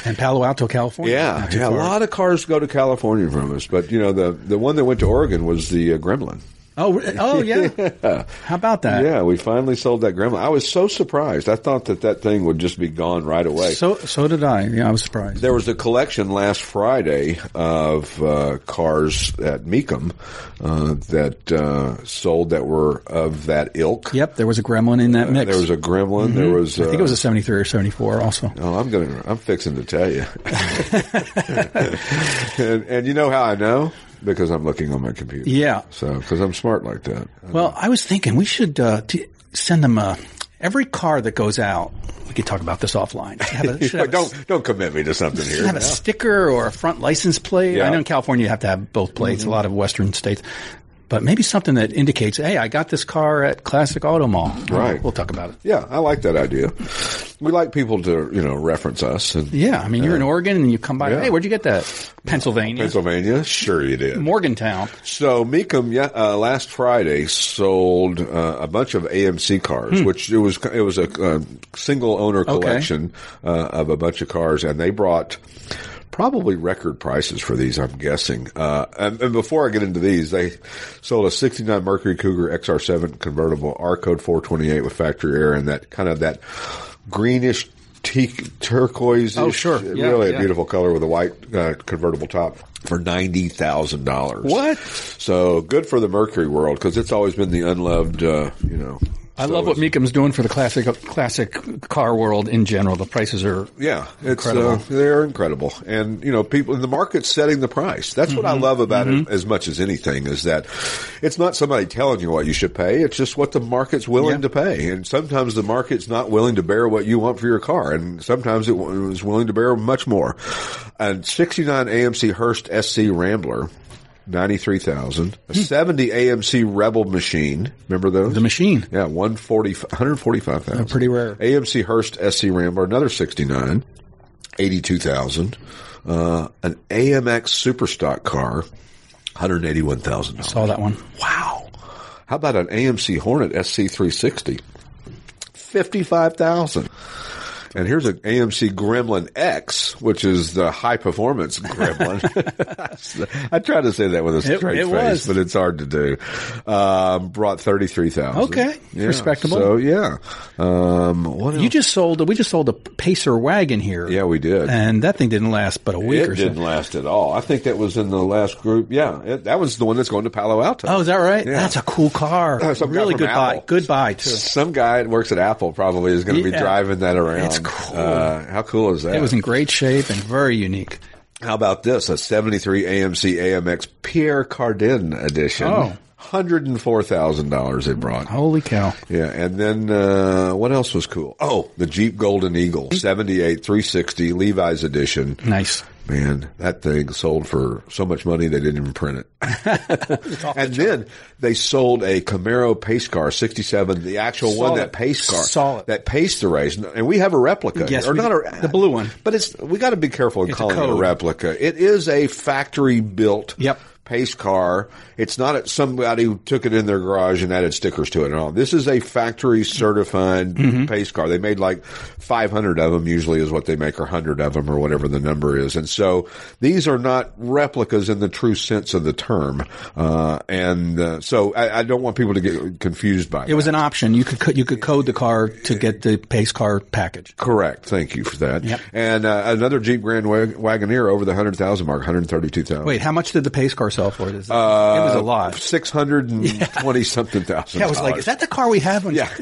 And Palo Alto, California. Yeah, yeah. A lot of cars go to California from us, but you know the the one that went to Oregon was the uh, Gremlin. Oh, oh yeah. How about that? Yeah, we finally sold that gremlin. I was so surprised. I thought that that thing would just be gone right away. So so did I. Yeah, I was surprised. there was a collection last Friday of uh, cars at Mecum uh, that uh, sold that were of that ilk. Yep, there was a gremlin in that mix. There was a gremlin. There was. Uh, I think it was a 73 or 74 also. Oh, I'm gonna. I'm fixing to tell you. and, and you know how I know because I'm looking on my computer. Yeah. So because I'm smart like that. Well, I was thinking we should uh, t- send them uh, every car that goes out. We could talk about this offline. Should have a, should have a- don't don't commit me to something here. have a sticker or a front license plate. Yeah. Mm-hmm. I know in California you have to have both plates. A lot of Western states. But maybe something that indicates, hey, I got this car at Classic Auto Mall. Right. We'll talk about it. Yeah, I like that idea. We like people to, you know, reference us. And Yeah, I mean, you're in Oregon and you come by. yeah. Hey, where'd you get that? Pennsylvania, Pennsylvania, sure you did. Morgantown. So Mecum, yeah, uh, last Friday sold uh, a bunch of AMC cars, which it was it was a uh, single owner collection uh, of a bunch of cars, and they brought probably record prices for these. I'm guessing. Uh, and, and before I get into these, they sold a '69 Mercury Cougar XR7 convertible, R code 428 with factory air, and that kind of that greenish. Te- turquoise, Oh, sure. Yeah, really yeah. a beautiful color with a white uh, convertible top for ninety thousand dollars. What? So good for the Mercury world because it's always been the unloved, uh, you know. I so love what Mecum's doing for the classic classic car world in general. The prices are Yeah, it's Incredible. uh, they're incredible, and you know, people in the market's setting the price. That's what I Mm-hmm. love about it as much as anything is that it's not somebody telling you what you should pay. It's just what the market's willing Yeah. to pay, and sometimes the market's not willing to bear what you want for your car, and sometimes it was willing to bear much more. And '69 AMC Hurst SC Rambler. Ninety-three thousand. A seventy AMC Rebel machine. Remember those? The machine. Yeah, 140, 145,000. They're pretty rare. AMC Hurst SC Rambler, another 69, 82,000. Uh, an AMX Superstock car, $181,000. Saw that one. Wow. How about an AMC Hornet SC360? 55,000. And here's an AMC Gremlin X, which is the high performance Gremlin. I tried to say that with a straight it face, was. but it's hard to do. Um, brought 33,000. Okay. Respectable. So yeah. Um, what You else? just sold. We just sold a Pacer wagon here. Yeah, we did. and that thing didn't last but a week it or so. didn't last at all. I think that was in the last group. Yeah, it, that was the one that's going to Palo Alto. Oh, is that right? Yeah. That's a cool car. Uh, really good buy. Good buy too. Some guy that works at Apple probably is going to be Yeah. driving that around. It's cool. Uh, how cool is that? It was in great shape and very unique. How about this? A 73 AMC AMX Pierre Cardin edition. Oh. $104,000 it brought. Holy cow! Yeah, and then uh, what else was cool? Oh, the Jeep Golden Eagle 78 360 Levi's edition. Nice. Man, that thing sold for so much money they didn't even print it. and then they sold a Camaro pace car 67, the actual Saw one it. that pace car Saw it. that paced the race, and we have a replica. Yes, or not a The blue one. but it's we got to be careful in It's a calling it a replica. It is a factory built Yep. Pace car. It's not somebody who took it in their garage and added stickers to it and all. This is a factory certified Mm-hmm. pace car. They made like 500 of them usually is what they make or 100 of them or whatever the number is. And so these are not replicas in the true sense of the term. Uh, and, uh, so I, I don't want people to get confused by It It was an option. You could co- you could code the car to get the pace car package. Correct. Thank you for that. Yep. And uh, another Jeep Grand Wag- Wagoneer over the hundred thousand mark, one hundred thirty-two thousand. Wait, how much did the pace car sell for? It, Is- it was a lot. Six hundred and twenty something thousand. Yeah, I was like, is that the car we have? Yeah,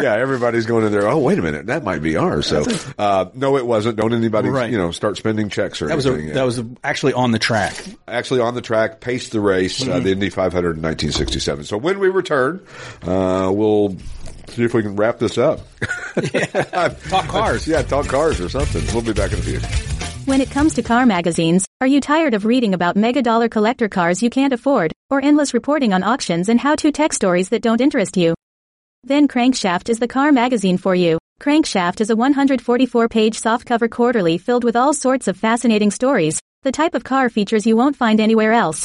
yeah. Everybody's going in there. Oh, wait a minute, that might be ours. So, uh, no, it wasn't. Don't anybody, Right. you know, start spending checks or That was a, anything. that was actually on the track. actually on the track, paced the race, Mm-hmm. uh, the Indy 500 in 1967. So when we return, uh, we'll see if we can wrap this up. Talk cars. yeah, talk cars or something. We'll be back in a few. When it comes to car magazines, are you tired of reading about mega dollar collector cars you can't afford, or endless reporting on auctions and how to tech stories that don't interest you? Then Crankshaft is the car magazine for you. Crankshaft is a 144 page softcover quarterly filled with all sorts of fascinating stories, the type of car features you won't find anywhere else.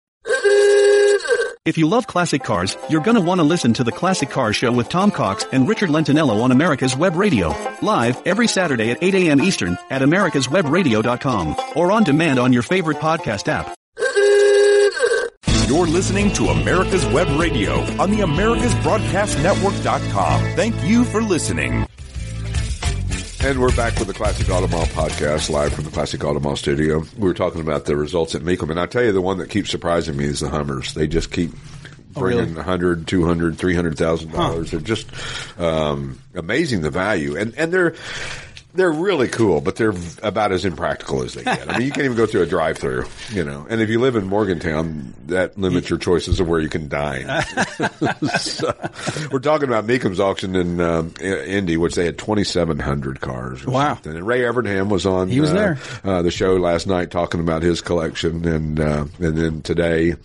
If you love classic cars, you're gonna want to listen to the Classic Car Show with Tom Cox and Richard Lentinello on America's Web Radio. Live every Saturday at 8 a.m. Eastern at americaswebradio.com or on demand on your favorite podcast app. You're listening to America's Web Radio on the AmericasBroadcastNetwork.com. Thank you for listening. And we're back with the Classic Auto Mall podcast live from the Classic Auto Mall studio. We were talking about the results at Mecum, and I tell you, the one that keeps surprising me is the Hummers. They just keep bringing really? two hundred, three hundred thousand dollars. They're just um, amazing the value, and and they're. They're really cool, but they're about as impractical as they get. I mean, you can't even go through a drive-through, you know. And if you live in Morgantown, that limits your choices of where you can dine. So, we're talking about Mecum's auction in um, Indy, which they had 2,700 cars. or Wow. something. And Ray Evernham was on. He was uh, there. Uh, the show last night talking about his collection, and uh, and then today,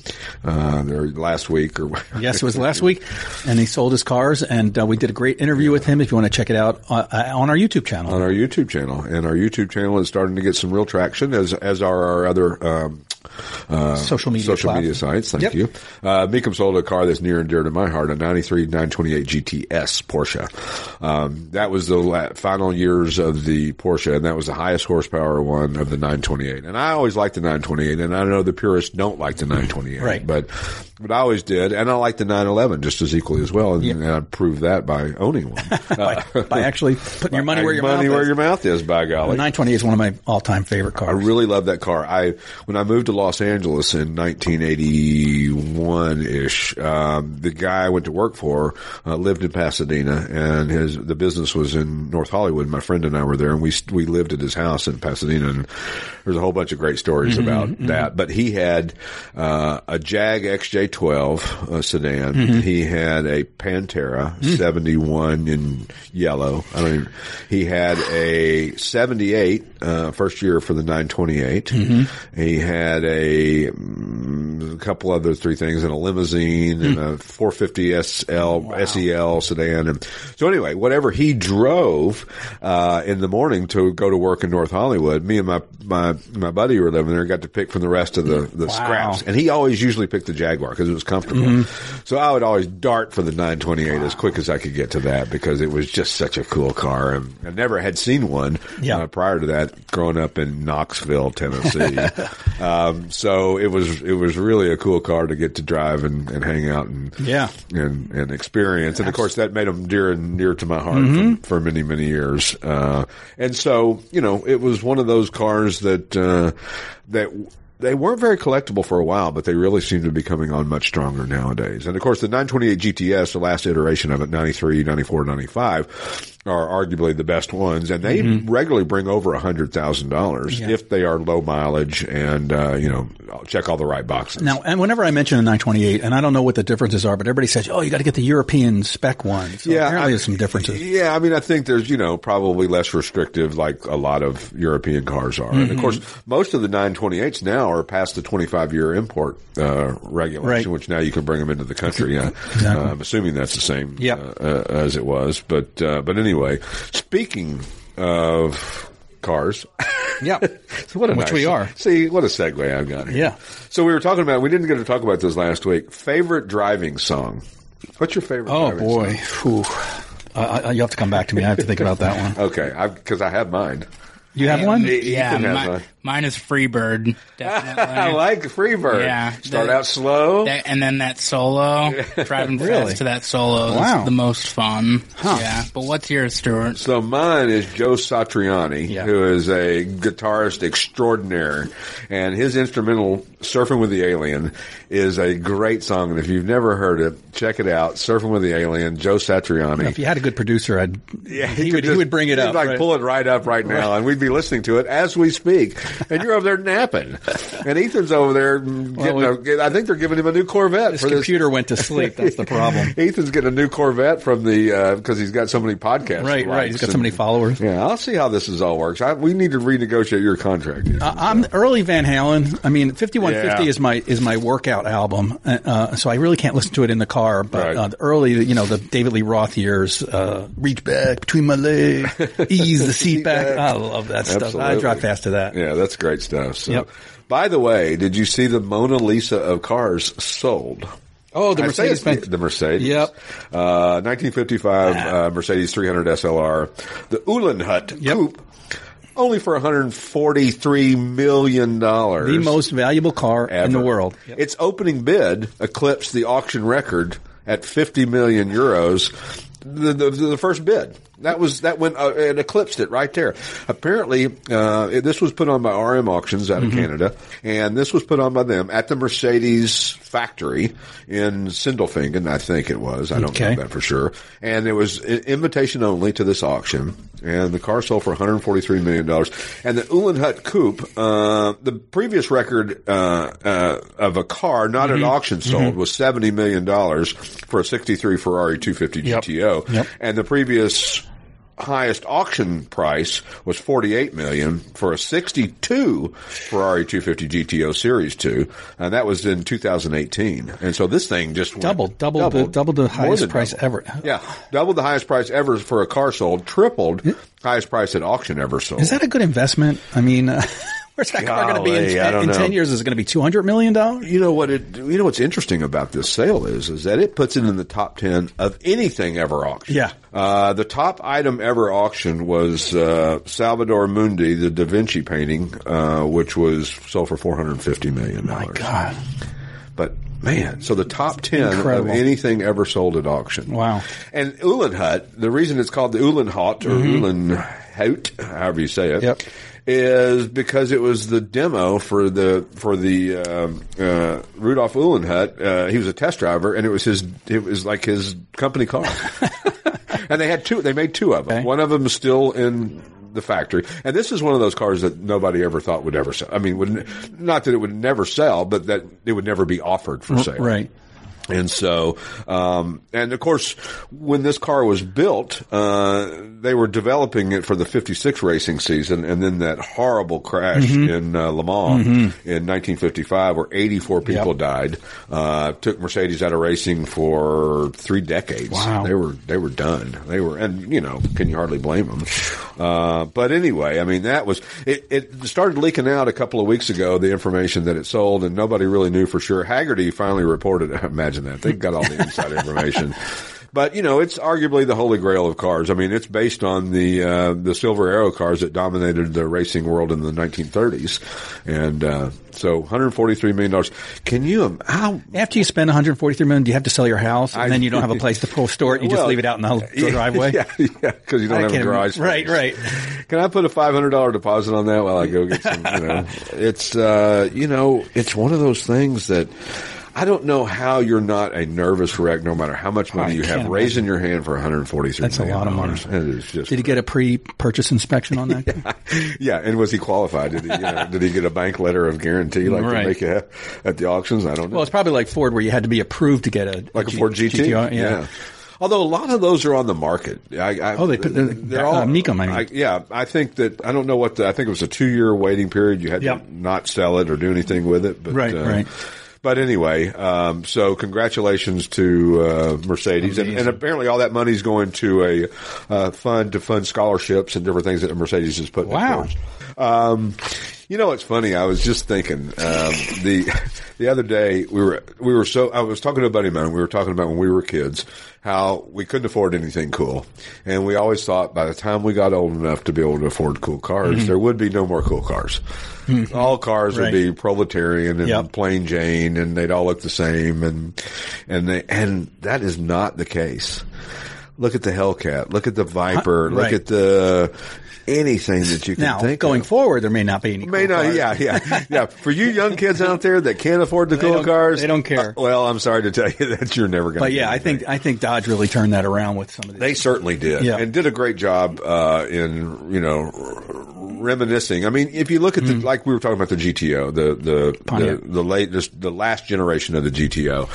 uh, or last week, or Yes, it was last week, and he sold his cars, and uh, we did a great interview with him. If you want to check it out uh, on our YouTube channel, on our YouTube channel, and our YouTube channel is starting to get some real traction, as as are our other um, uh, Social media social platform. media sites. Thank Yep. you. Uh, Mecum sold a car that's near and dear to my heart, a '93 928 GTS Porsche. Um, that was the la- final years of the Porsche, and that was the highest horsepower one of the 928. And I always liked the 928, and I know the purists don't like the 928, Right. But but I always did, and I like the 911 just as equally as well, and, and I proved that by owning one. by, by actually putting your money where your money mouth where is. your mouth is, by golly. nine twenty is one of my all-time favorite cars. I really love that car. I when I moved to Los Angeles in 1981 ish, um, the guy I went to work for uh, lived in Pasadena, and his the business was in North Hollywood. My friend and I were there, and we we lived at his house in Pasadena. And there's a whole bunch of great stories about that. But he had uh, a Jag XJ12 uh, sedan. He had a Pantera 71 in yellow. I don't he had a 78 uh, first year for the 928. He had a, mm, a couple other three things and a limousine and a 450 SL SEL sedan. And so anyway, whatever he drove uh, in the morning to go to work in North Hollywood, me and my my my buddy who were living there got to pick from the rest of the the Wow. scraps, and he always usually picked the Jaguar because it was comfortable. So I would always dart for the 928 as quick as I could get to that because it was just such a cool car, and I never had seen one Yeah. uh, prior to that. Growing up in Knoxville, Tennessee, um, so it was it was really a cool car to get to drive and, and hang out and Yeah. and, and experience. And of course, that made them dear and near to my heart Mm-hmm. for, for many, many years. Uh, and so, you know, it was one of those cars that, uh, that, they weren't very collectible for a while, but they really seem to be coming on much stronger nowadays. And of course, the 928 GTS, the last iteration of it, 93, 94, 95, are arguably the best ones, and they regularly bring over a hundred thousand dollars if they are low mileage and uh, you know check all the right boxes. Now, and whenever I mention a 928, and I don't know what the differences are, but everybody says, "Oh, you got to get the European spec one." So apparently, I- there's some differences. Yeah, I mean, I think there's you know probably less restrictive like a lot of European cars are, and of Mm-hmm. course most of the 928s now are past the 25 year import uh, regulation, Right. which now you can bring them into the country. Yeah, Exactly. uh, I'm assuming that's the same Yep. uh, uh, as it was, but uh, but anyway, speaking of cars. Yeah. So what a Which nice- we are. See, what a segue I've got here. Yeah. So we were talking about, we didn't get to talk about this last week. Favorite driving song. What's your favorite Oh driving boy, song? Phew. Uh, I- you have to come back to me. I have to think about that one. Okay, because I have mine. You have one? Yeah, Ethan has mi- one. Mine is Freebird. Definitely. I like Freebird. Yeah. Start The- out slow. That- and then that solo, driving Really? fast to that solo Wow. is the most fun. Huh. Yeah. But what's yours, Stuart? so mine is Joe Satriani, Yeah. who is a guitarist extraordinaire, and his instrumental "Surfing with the Alien" is a great song. And if you've never heard it, check it out. "Surfing with the Alien," Joe Satriani. If you had a good producer, I'd, Yeah, he, could would, he would bring it up. he'd up. like right? pull it right up right now, and we'd be listening to it as we speak. And you're over there napping, and Ethan's over there getting. a, I think they're giving him a new Corvette His for this. computer went to sleep. That's the problem. Ethan's getting a new Corvette from the because he's got so many podcasts. Right, right. He's got so many followers. Yeah, I'll see how this is all works. I, we need to renegotiate your contract. Ethan. Uh, I'm early Van Halen. I mean, 5150 Yeah. is my is my workout album, uh, uh, so I really can't listen to it in the car. But Right. uh, the early, you know, the David Lee Roth years, uh, reach back between my legs, ease the seat back. I love that stuff. I drive fast to that. yeah, that's great stuff. So, Yep. by the way, did you see the Mona Lisa of cars sold? Oh, the I say it's Mercedes-Benz. The Mercedes. Yep. Uh, 1955 uh, Mercedes 300 SLR. The Uhlenhaut Yep. Coupe. Only for 143 million dollars. The most valuable car in the ever. world. Its opening bid eclipsed the auction record at 50 million euros. The, the, the first bid that was that went uh, it eclipsed it right there. Apparently, uh, it- this was put on by RM Auctions out of Mm-hmm. Canada, and this was put on by them at the Mercedes factory in Sindelfingen, I think it was. I don't Okay. know that for sure. And it was invitation only to this auction, and the car sold for 143 million dollars. And the Uhlenhaut Coupe, uh, the previous record uh, uh, of a car not Mm-hmm. at auction sold was 70 million dollars for a 63 Ferrari 250 Yep. GTO, Yep. and the previous highest auction price was 48 million for a 62 Ferrari 250 GTO Series 2 and that was in 2018 and so this thing just went- Doubled, doubled, the, doubled the highest price doubled. ever. yeah doubled the highest price ever for a car sold tripled highest price at auction ever sold Is that a good investment? I mean, uh, where's that car going to be in, Golly, I 10, in 10 years? Is it going to be $200 million? You know what? It, you know what's interesting about this sale is, is that it puts it in the top ten of anything ever auctioned. Yeah. Uh, the top item ever auctioned was uh, Salvator Mundi, the Da Vinci painting, uh, which was sold for four hundred fifty million dollars. My dollars. God. But man, so the top ten Incredible. of anything ever sold at auction. Wow. And Uhlenhaut, the reason it's called the Uhlenhaut or Uhlenhaut, however you say it, Yep. Is because it was the demo for the for the um, uh, Rudolph Uhlenhaut. Uh, he was a test driver, and it was his. It was like his company car. and they had two. They made two of them. Okay. One of them is still in the factory, and this is one of those cars that nobody ever thought would ever sell. I mean, would not that it would never sell, but that it would never be offered for sale. Right. And so, um, and of course, when this car was built, uh, they were developing it for the 56 racing season, and then that horrible crash in uh, Le Mans in 1955 where 84 people Yep. died, uh, took Mercedes out of racing for three decades. Wow. They were, they were done. They were, and you know, can you hardly blame them? Uh, but anyway, I mean, that was, it, it started leaking out a couple of weeks ago, the information that it sold, and nobody really knew for sure. Hagerty finally reported, imagine that. They got all the inside information. But you know, it's arguably the holy grail of cars. I mean, it's based on the uh, the Silver Arrow cars that dominated the racing world in the 1930s, and uh, so 143 million dollars. Can you how After you spend 143 million, do you have to sell your house and I- then you don't have a place to pull store it? You just leave it out in the yeah, driveway. Yeah, yeah, because you don't I have a garage. right, right. Can I put a five hundred dollar deposit on that while I go get some? You know, it's uh, you know, it's one of those things that I don't know how you're not a nervous wreck, no matter how much money I you have, raising your hand for 143 That's a lot of money. It is just. Did he get a pre-purchase inspection on that? yeah, and was he qualified? Did he? You know, did he get a bank letter of guarantee like Right. they make it at the auctions? I don't know. Well, it's probably like Ford, where you had to be approved to get a like a G- Ford GT. GTR, yeah. Although a lot of those are on the market. I, I, Oh, they put the- they're uh, all Mecum, I mean. yeah, I think that I don't know what the, I think it was a two year waiting period. You had Yep. to not sell it or do anything with it. But, Right, uh, right. But anyway, um, so congratulations to uh, Mercedes, and, and apparently all that money's going to a uh, fund to fund scholarships and different things that Mercedes is putting. Wow. Um, you know, it's funny. I was just thinking um, the the other day we were we were so I was talking to a buddy of mine. We were talking about when we were kids how we couldn't afford anything cool, and we always thought by the time we got old enough to be able to afford cool cars, there would be no more cool cars. All cars would be proletarian and Yep. plain Jane, and they'd all look the same, and and they and that is not the case. Look at the Hellcat. Look at the Viper. Look right. at the anything that you can Now, think going of. forward, there may not be any. May cool not, cars. yeah, yeah, yeah. For you young kids out there that can't afford the They cool cars, they don't care. uh, well, I'm sorry to tell you that you're never going. To But yeah, I think I think Dodge really turned that around with some of these. they certainly did, Yeah. and did a great job uh, in you know reminiscing. I mean, if you look at the like we were talking about the GTO, the the the, Mm-hmm. The latest, the last generation of the GTO,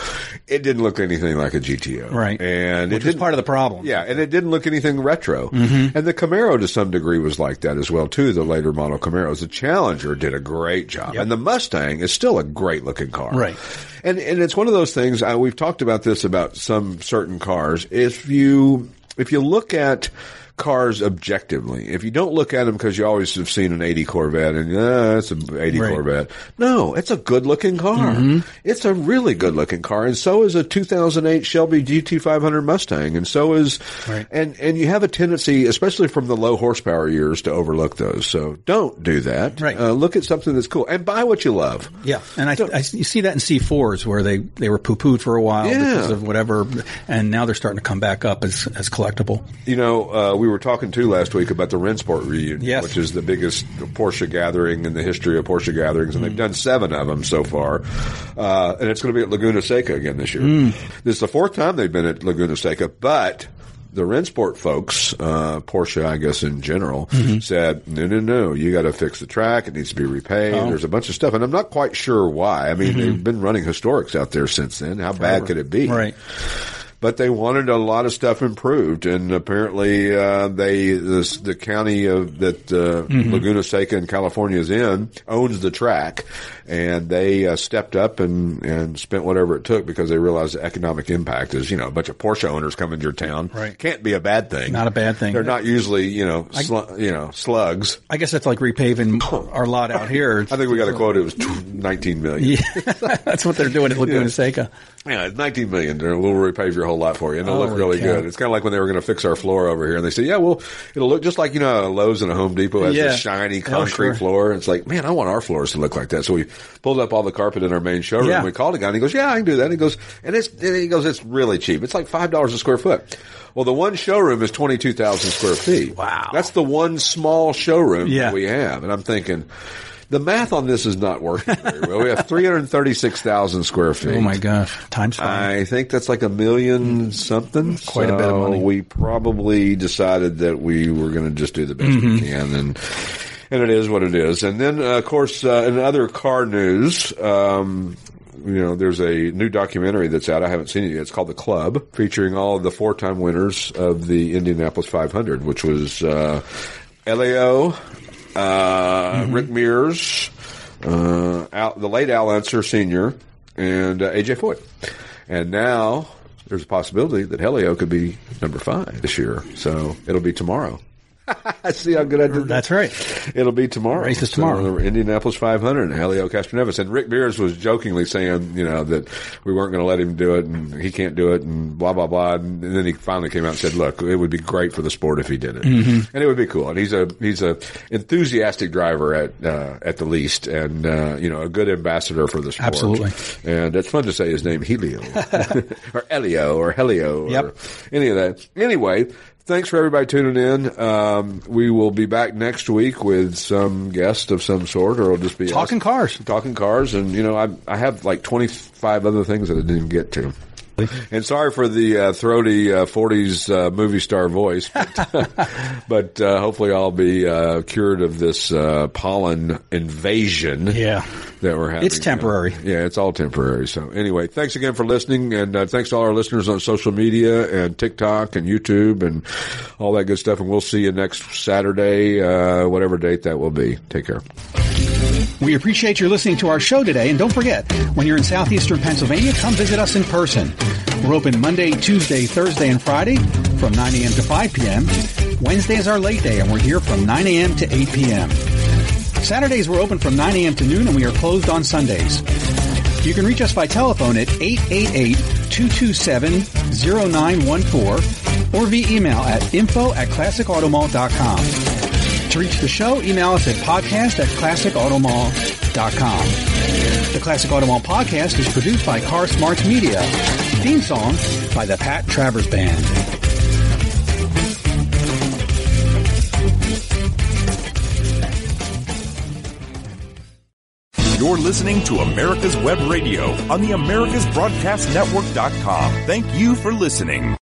it didn't look anything like a GTO, Right. And Which it was part of the problem. Yeah, and it didn't look anything retro. Mm-hmm. And the Camaro, to some degree, was like that as well too. The later model Camaros, the Challenger did a great job, Yep. and the Mustang is still a great looking car. Right. And and it's one of those things. Uh, we've talked about this about some certain cars. If you if you look at cars objectively, if you don't look at them because you always have seen an 80 Corvette and uh, it's an 80 Right. Mm-hmm. Corvette. No, it's a good looking car. It's a really good looking car, and so is a 2008 Shelby GT500 Mustang, and so is Right. and and you have a tendency, especially from the low horsepower years, to overlook those. So don't do that. Right. Uh, look at something that's cool and buy what you love. Yeah, and I, I you see that in C4s where they, they were poo pooed for a while Yeah. because of whatever, and now they're starting to come back up as as collectible. You know, uh, we were talking too last week about the Rennsport reunion, Yes. which is the biggest Porsche gathering in the history of Porsche gatherings, and they've done seven of them so far. Uh, and it's going to be at Laguna Seca again this year. This is the fourth time they've been at Laguna Seca, but the Rennsport folks, uh, Porsche, I guess in general, said, no, no, no, you got to fix the track. It needs to be repaid. There's a bunch of stuff, and I'm not quite sure why. I mean, they've been running historics out there since then. How bad could it be? Right. But they wanted a lot of stuff improved, and apparently uh, they this, the county of that uh, Mm-hmm. Laguna Seca in California is in owns the track, and they uh, stepped up and and spent whatever it took because they realized the economic impact is you know a bunch of Porsche owners coming to your town Right. can't be a bad thing, Not a bad thing. They're not usually you know slu- you know slugs. I guess that's like repaving our lot out here. I think we got a quote. It was 19 million. Yeah, that's what they're doing at Laguna Yeah. Seca. Yeah, 19 million. We'll repave your whole lot for you, and it'll look really good. It's kind of like when they were going to fix our floor over here, and they said, "Yeah, well, it'll look just like you know, a Lowe's and a Home Depot has Yeah. this shiny Oh, concrete sure. floor." It's like, man, I want our floors to look like that. So we pulled up all the carpet in our main showroom. Yeah. We called a guy, and he goes, "Yeah, I can do that." And he goes, and it's and he goes, "It's really cheap. It's like five dollars a square foot." Well, the one showroom is 22,000 square feet. Wow. That's the one small showroom Yeah. that we have. And I'm thinking, the math on this is not working very well. We have 336,000 square feet. Oh my gosh, times five. I think that's like a million something. Quite a bit of money. We probably decided that we were going to just do the best we can, and and it is what it is. And then, uh, of course, uh, in other car news. Um, you know, there's a new documentary that's out. I haven't seen it yet. It's called The Club, featuring all of the four-time winners of the Indianapolis 500, which was uh, Elio, uh, Rick Mears, uh, Al, the late Al Unser Sr., and uh, AJ Foyt. And now there's a possibility that Helio could be number five this year. So it'll be tomorrow. I see how good I did that? That's right. It'll be tomorrow. Race is So, tomorrow. Indianapolis 500 and Helio Castroneves. And Rick Mears was jokingly saying, you know, that we weren't going to let him do it and he can't do it and blah, blah, blah. And then he finally came out and said, look, it would be great for the sport if he did it. Mm-hmm. And it would be cool. And he's a, he's a enthusiastic driver at, uh, at the least and, uh, you know, a good ambassador for the sport. Absolutely. And it's fun to say his name, Helio or Elio or Helio or any of that. Anyway, thanks for everybody tuning in. Um, we will be back next week with some guest of some sort, or it'll just be Talking us cars. talking cars. And you know, I I have like twenty five other things that I didn't get to. And sorry for the uh, throaty uh, 40s uh, movie star voice, but, but uh, hopefully I'll be uh, cured of this uh, pollen invasion. Yeah. that we're having. It's temporary. Yeah, it's all temporary. So anyway, thanks again for listening, and uh, thanks to all our listeners on social media and TikTok and YouTube and all that good stuff. And we'll see you next Saturday, uh, whatever date that will be. Take care. We appreciate your listening to our show today, and don't forget, when you're in southeastern Pennsylvania, come visit us in person. We're open Monday, Tuesday, Thursday, and Friday from 9 a.m. to 5 p.m. Wednesday is our late day, and we're here from 9 a.m. to 8 p.m. Saturdays we're open from 9 a.m. to noon, and we are closed on Sundays. You can reach us by telephone at 888-227-0914 or via email at info at classicautomall.com. To reach the show, email us at podcast at classicautomall.com. The Classic Automall podcast is produced by Car Smarts Media. Theme song by the Pat Travers Band. You're listening to America's Web Radio on the AmericasBroadcastNetwork.com. Thank you for listening.